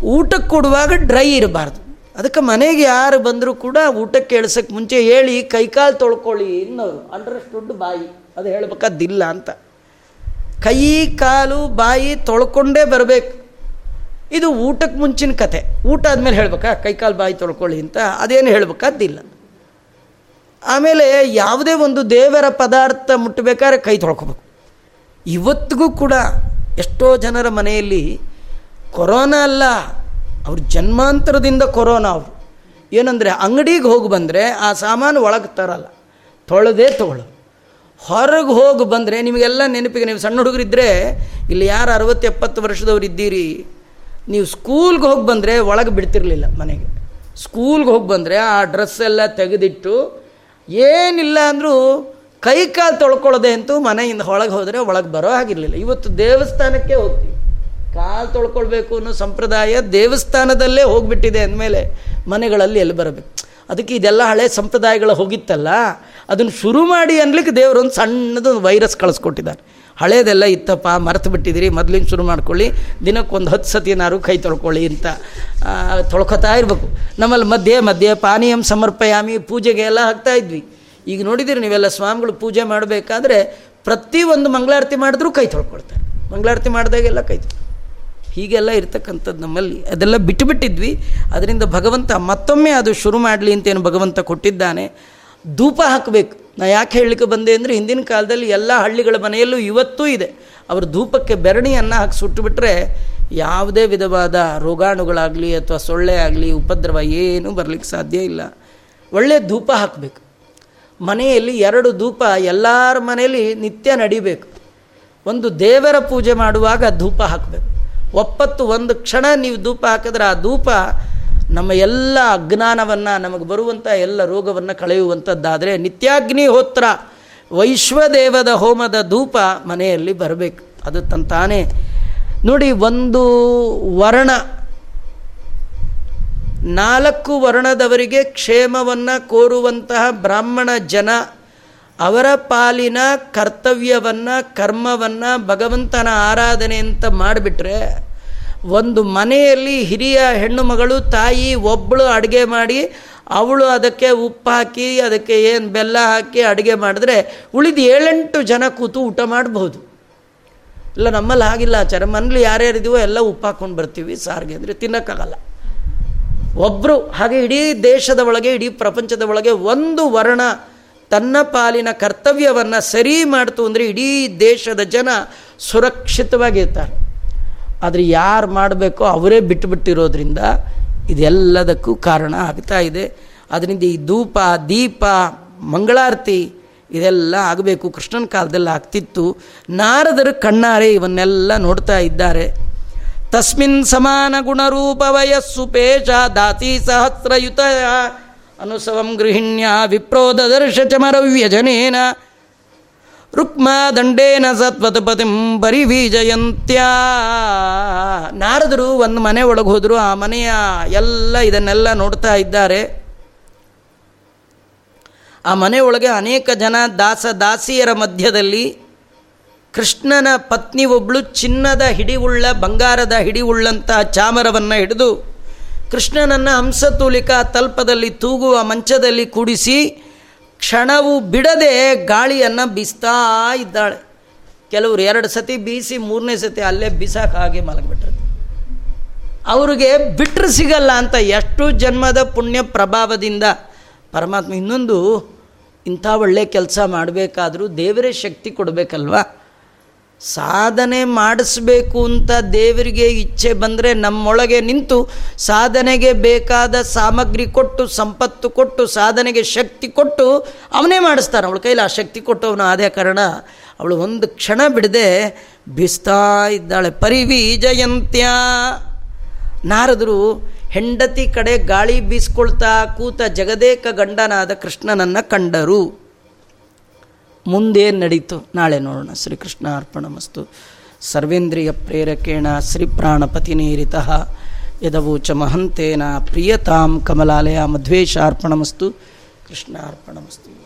ಊಟಕ್ಕೆ ಕೊಡುವಾಗ ಡ್ರೈ ಇರಬಾರ್ದು. ಅದಕ್ಕೆ ಮನೆಗೆ ಯಾರು ಬಂದರೂ ಕೂಡ ಊಟಕ್ಕೆ ಕೇಳಿಸೋಕ್ಕೆ ಮುಂಚೆ ಹೇಳಿ ಕೈಕಾಲು ತೊಳ್ಕೊಳ್ಳಿ ಅನ್ನೋರು. ಅಂಡರ್ಸ್ಟುಡ್ ಬಾಯಿ. ಅದು ಹೇಳ್ಬೇಕಾದ್ದಿಲ್ಲ ಅಂತ. ಕೈ, ಕಾಲು, ಬಾಯಿ ತೊಳ್ಕೊಂಡೇ ಬರಬೇಕು. ಇದು ಊಟಕ್ಕೆ ಮುಂಚಿನ ಕತೆ ಊಟ ಆದಮೇಲೆ ಹೇಳ್ಬೇಕಾ, ಕೈ, ಕಾಲು, ಬಾಯಿ ತೊಳ್ಕೊಳ್ಳಿ ಅಂತ. ಅದೇನು ಹೇಳ್ಬೇಕಾದ್ದಿಲ್ಲ. ಆಮೇಲೆ ಯಾವುದೇ ಒಂದು ದೇವರ ಪದಾರ್ಥ ಮುಟ್ಟಬೇಕಾದ್ರೆ ಕೈ ತೊಳ್ಕೊಬೇಕು. ಇವತ್ತಿಗೂ ಕೂಡ ಎಷ್ಟೋ ಜನರ ಮನೆಯಲ್ಲಿ ಕೊರೋನಾ ಅಲ್ಲ, ಅವ್ರ ಜನ್ಮಾಂತರದಿಂದ ಕೊರೋನಾ ಅವರು. ಏನಂದರೆ ಅಂಗಡಿಗೆ ಹೋಗಿ ಬಂದರೆ ಆ ಸಾಮಾನು ಒಳಗೆ ತರಲ್ಲ. ತೊಳೆದೇ ತೊಗೊಳ್ಳೋದು ಹೊರಗೆ ಹೋಗಿ ಬಂದರೆ ನಿಮಗೆಲ್ಲ ನೆನಪಿಗೆ, ನೀವು ಸಣ್ಣ ಹುಡುಗರಿದ್ದರೆ ಇಲ್ಲಿ ಯಾರು ಅರವತ್ತು ಎಪ್ಪತ್ತು ವರ್ಷದವ್ರು ಇದ್ದೀರಿ, ನೀವು ಸ್ಕೂಲ್ಗೆ ಹೋಗಿ ಬಂದರೆ ಒಳಗೆ ಬಿಡ್ತಿರ್ಲಿಲ್ಲ ಮನೆಗೆ. ಸ್ಕೂಲ್ಗೆ ಹೋಗಿ ಬಂದರೆ ಆ ಡ್ರೆಸ್ ಎಲ್ಲ ತೆಗೆದಿಟ್ಟು, ಏನಿಲ್ಲ ಅಂದರೂ ಕೈ ಕಾಲು ತೊಳ್ಕೊಳ್ಳೋದೆ ಅಂತೂ ಮನೆಯಿಂದ ಒಳಗೆ ಹೋದರೆ ಒಳಗೆ ಬರೋ ಹಾಗಿರಲಿಲ್ಲ. ಇವತ್ತು ದೇವಸ್ಥಾನಕ್ಕೆ ಹೋಗ್ತೀವಿ. ಕಾಲು ತೊಳ್ಕೊಳ್ಬೇಕು ಅನ್ನೋ ಸಂಪ್ರದಾಯ ದೇವಸ್ಥಾನದಲ್ಲೇ ಹೋಗಿಬಿಟ್ಟಿದೆ ಅಂದಮೇಲೆ ಮನೆಗಳಲ್ಲಿ ಎಲ್ಲಿ ಬರಬೇಕು? ಅದಕ್ಕೆ ಇದೆಲ್ಲ ಹಳೆ ಸಂಪ್ರದಾಯಗಳು ಹೋಗಿತ್ತಲ್ಲ? ಅದನ್ನು ಶುರು ಮಾಡಿ ಅನ್ಲಿಕ್ಕೆ ದೇವರೊಂದು ಸಣ್ಣದು ವೈರಸ್ ಕಳಿಸ್ಕೊಟ್ಟಿದ್ದಾರೆ. ಹಳೇದೆಲ್ಲ ಇತ್ತಪ್ಪ, ಮರೆತು ಬಿಟ್ಟಿದ್ದೀರಿ ಮೊದಲಿನ ಶುರು ಮಾಡ್ಕೊಳ್ಳಿ ದಿನಕ್ಕೊಂದು ಹತ್ತು ಸತಿನಾರು ಕೈ ತೊಳ್ಕೊಳ್ಳಿ ಅಂತ ತೊಳ್ಕೊತಾ ಇರಬೇಕು. ನಮ್ಮಲ್ಲಿ ಮಧ್ಯೆ ಮಧ್ಯೆ ಪಾನೀಯಂ ಸಮರ್ಪಯಾಮಿ, ಪೂಜೆಗೆ ಎಲ್ಲ ಹಾಕ್ತಾ ಇದ್ವಿ. ಈಗ ನೋಡಿದಿರಿ ನೀವೆಲ್ಲ ಸ್ವಾಮಿಗಳು ಪೂಜೆ ಮಾಡಬೇಕಾದ್ರೆ ಪ್ರತಿಯೊಂದು ಮಂಗಳಾರತಿ ಮಾಡಿದ್ರೂ ಕೈ ತೊಳ್ಕೊಳ್ತಾರೆ. ಮಂಗಳಾರತಿ ಮಾಡಿದಾಗೆಲ್ಲ ಕೈ ಹೀಗೆಲ್ಲ ಇರ್ತಕ್ಕಂಥದ್ದು ನಮ್ಮಲ್ಲಿ. ಅದೆಲ್ಲ ಬಿಟ್ಟುಬಿಟ್ಟಿದ್ವಿ. ಅದರಿಂದ ಭಗವಂತ ಮತ್ತೊಮ್ಮೆ ಅದು ಶುರು ಮಾಡಲಿ ಅಂತೇನು ಭಗವಂತ ಕೊಟ್ಟಿದ್ದಾನೆ. ಧೂಪ ಹಾಕಬೇಕು. ನಾ ಯಾಕೆ ಹೇಳಲಿಕ್ಕೆ ಬಂದೆ ಅಂದರೆ ಹಿಂದಿನ ಕಾಲದಲ್ಲಿ ಎಲ್ಲ ಹಳ್ಳಿಗಳ ಮನೆಯಲ್ಲೂ ಇವತ್ತೂ ಇದೆ. ಅವರು ಧೂಪಕ್ಕೆ ಬೆರಣಿಯನ್ನು ಹಾಕಿ ಸುಟ್ಟುಬಿಟ್ರೆ ಯಾವುದೇ ವಿಧವಾದ ರೋಗಾಣುಗಳಾಗಲಿ ಅಥವಾ ಸೊಳ್ಳೆ ಆಗಲಿ ಉಪದ್ರವ ಏನೂ ಬರಲಿಕ್ಕೆ ಸಾಧ್ಯ ಇಲ್ಲ. ಒಳ್ಳೆಯ ಧೂಪ ಹಾಕಬೇಕು. ಮನೆಯಲ್ಲಿ ಎರಡು ಧೂಪ ಎಲ್ಲರ ಮನೆಯಲ್ಲಿ ನಿತ್ಯ ನಡಿಬೇಕು. ಒಂದು ದೇವರ ಪೂಜೆ ಮಾಡುವಾಗ ಧೂಪ ಹಾಕಬೇಕು. ಒಪ್ಪತ್ತು ಒಂದು ಕ್ಷಣ ನೀವು ಧೂಪ ಹಾಕಿದ್ರೆ ಆ ಧೂಪ ನಮ್ಮ ಎಲ್ಲ ಅಜ್ಞಾನವನ್ನು, ನಮಗೆ ಬರುವಂಥ ಎಲ್ಲ ರೋಗವನ್ನು ಕಳೆಯುವಂಥದ್ದಾದರೆ ನಿತ್ಯಾಗ್ನಿಹೋತ್ರ ವೈಶ್ವದೇವದ ಹೋಮದ ಧೂಪ ಮನೆಯಲ್ಲಿ ಬರಬೇಕು. ಅದು ತಂತಾನೇ ನೋಡಿ, ಒಂದು ವರ್ಣ, ನಾಲ್ಕು ವರ್ಣದವರಿಗೆ ಕ್ಷೇಮವನ್ನು ಕೋರುವಂತಹ ಬ್ರಾಹ್ಮಣ ಜನ ಅವರ ಪಾಲಿನ ಕರ್ತವ್ಯವನ್ನು, ಕರ್ಮವನ್ನು ಭಗವಂತನ ಆರಾಧನೆ ಅಂತ ಮಾಡಿಬಿಟ್ರೆ ಒಂದು ಮನೆಯಲ್ಲಿ ಹಿರಿಯ ಹೆಣ್ಣು ಮಗಳು, ತಾಯಿ ಒಬ್ಬಳು ಅಡುಗೆ ಮಾಡಿ ಅವಳು ಅದಕ್ಕೆ ಉಪ್ಪು ಹಾಕಿ, ಅದಕ್ಕೆ ಏನು ಬೆಲ್ಲ ಹಾಕಿ ಅಡುಗೆ ಮಾಡಿದ್ರೆ ಉಳಿದು ಏಳೆಂಟು ಜನ ಕೂತು ಊಟ ಮಾಡಬಹುದು. ಇಲ್ಲ, ನಮ್ಮಲ್ಲಿ ಹಾಗಿಲ್ಲ ಆಚಾರ. ಮನೇಲಿ ಯಾರ್ಯಾರಿದೀವೋ ಎಲ್ಲ ಉಪ್ಪು ಹಾಕ್ಕೊಂಡು ಬರ್ತೀವಿ, ಸಾರಿಗೆ ಅಂದರೆ ತಿನ್ನೋಕ್ಕಾಗಲ್ಲ. ಒಬ್ಬರು ಹಾಗೆ ಇಡೀ ದೇಶದ ಒಳಗೆ, ಇಡೀ ಪ್ರಪಂಚದ ಒಳಗೆ ಒಂದು ವರ್ಣ ತನ್ನ ಪಾಲಿನ ಕರ್ತವ್ಯವನ್ನು ಸರಿ ಮಾಡ್ತು ಅಂದರೆ ಇಡೀ ದೇಶದ ಜನ ಸುರಕ್ಷಿತವಾಗಿರ್ತಾರೆ. ಆದರೆ ಯಾರು ಮಾಡಬೇಕೋ ಅವರೇ ಬಿಟ್ಟುಬಿಟ್ಟಿರೋದ್ರಿಂದ ಇದೆಲ್ಲದಕ್ಕೂ ಕಾರಣ ಆಗ್ತಾ ಇದೆ. ಅದರಿಂದ ಈ ಧೂಪ, ದೀಪ, ಮಂಗಳಾರತಿ ಇದೆಲ್ಲ ಆಗಬೇಕು. ಕೃಷ್ಣನ ಕಾಲದಲ್ಲಿ ಆಗ್ತಿತ್ತು. ನಾರದರು ಕಣ್ಣಾರೆ ಇವನ್ನೆಲ್ಲ ನೋಡ್ತಾ ಇದ್ದಾರೆ. ತಸ್ಮಿನ್ ಸಮಾನ ಗುಣರೂಪ ವಯಸ್ಸು ದಾತಿ ಸಹಸ್ರಯುತ ಅನುಸವಂ ಗೃಹಿಣ್ಯ ವಿಪ್ರೋದರ್ಶ ಚಮರವ್ಯಜನೇನ ರುಕ್ಮ ದಂಡೇನ ಸತ್ವತಪತಿಂ ಪರಿವೀಜಯಂತ್ಯ. ನಾರದರು ಒಂದು ಮನೆ ಒಳಗೆ ಹೋದರು, ಆ ಮನೆಯ ಎಲ್ಲ ಇದನ್ನೆಲ್ಲ ನೋಡ್ತಾ ಇದ್ದಾರೆ. ಆ ಮನೆಯೊಳಗೆ ಅನೇಕ ಜನ ದಾಸ ದಾಸಿಯರ ಮಧ್ಯದಲ್ಲಿ ಕೃಷ್ಣನ ಪತ್ನಿ ಒಬ್ಬಳು ಚಿನ್ನದ ಹಿಡಿವುಳ್ಳ, ಬಂಗಾರದ ಹಿಡಿವುಳ್ಳಂಥ ಚಾಮರವನ್ನು ಹಿಡಿದು ಕೃಷ್ಣನನ್ನು ಹಂಸತೂಲಿಕಾ ತಲ್ಪದಲ್ಲಿ ತೂಗುವ ಮಂಚದಲ್ಲಿ ಕೂಡಿಸಿ ಕ್ಷಣವು ಬಿಡದೆ ಗಾಳಿಯನ್ನು ಬೀಸ್ತಾ ಇದ್ದಾಳೆ. ಕೆಲವರು ಎರಡು ಸತಿ ಬೀಸಿ ಮೂರನೇ ಸತಿ ಅಲ್ಲೇ ಬಿಸಾಕ ಹಾಗೆ ಮಲಗಿಬಿಟ್ರೆ ಅವ್ರಿಗೆ ಬಿಟ್ಟರೆ ಸಿಗಲ್ಲ ಅಂತ ಎಷ್ಟು ಜನ್ಮದ ಪುಣ್ಯ ಪ್ರಭಾವದಿಂದ ಪರಮಾತ್ಮ ಇನ್ನೊಂದು ಇಂಥ ಒಳ್ಳೆ ಕೆಲಸ ಮಾಡಬೇಕಾದ್ರೂ ದೇವರೇ ಶಕ್ತಿ ಕೊಡಬೇಕಲ್ವಾ? ಸಾಧನೆ ಮಾಡಿಸ್ಬೇಕು ಅಂತ ದೇವರಿಗೆ ಇಚ್ಛೆ ಬಂದರೆ ನಮ್ಮೊಳಗೆ ನಿಂತು ಸಾಧನೆಗೆ ಬೇಕಾದ ಸಾಮಗ್ರಿ ಕೊಟ್ಟು, ಸಂಪತ್ತು ಕೊಟ್ಟು, ಸಾಧನೆಗೆ ಶಕ್ತಿ ಕೊಟ್ಟು ಅವನೇ ಮಾಡಿಸ್ತಾನೆ. ಅವಳ ಕೈಲಿ ಆ ಶಕ್ತಿ ಕೊಟ್ಟು ಅವನು ಆದ ಕಾರಣ ಅವಳು ಒಂದು ಕ್ಷಣ ಬಿಡದೆ ಬಿಸ್ತಾ ಇದ್ದಾಳೆ. ಪರಿವಿ ಜಯಂತ್ಯ ನಾರದರು ಹೆಂಡತಿ ಕಡೆ ಗಾಳಿ ಬೀಸ್ಕೊಳ್ತಾ ಕೂತ ಜಗದೇಕ ಗಂಡನಾದ ಕೃಷ್ಣನನ್ನು ಕಂಡರು. ಮುಂದೇನು ನಡೀತು. ನಾಳೆ ನೋಡೋಣ. ಶ್ರೀಕೃಷ್ಣ ಅರ್ಪಣಮಸ್ತು. ಸರ್ವೇಂದ್ರಿಯ ಪ್ರೇರಕೇಣ, ಶ್ರೀ ಪ್ರಾಣಪತಿನೇರಿತ ಯದವೋಚ ಮಹಂತೇನ, ಪ್ರಿಯತಾಂ ಕಮಲಾಲಯ ಮಧ್ವೇಶ ಅರ್ಪಣಮಸ್ತು. ಕೃಷ್ಣ ಅರ್ಪಣಮಸ್ತು.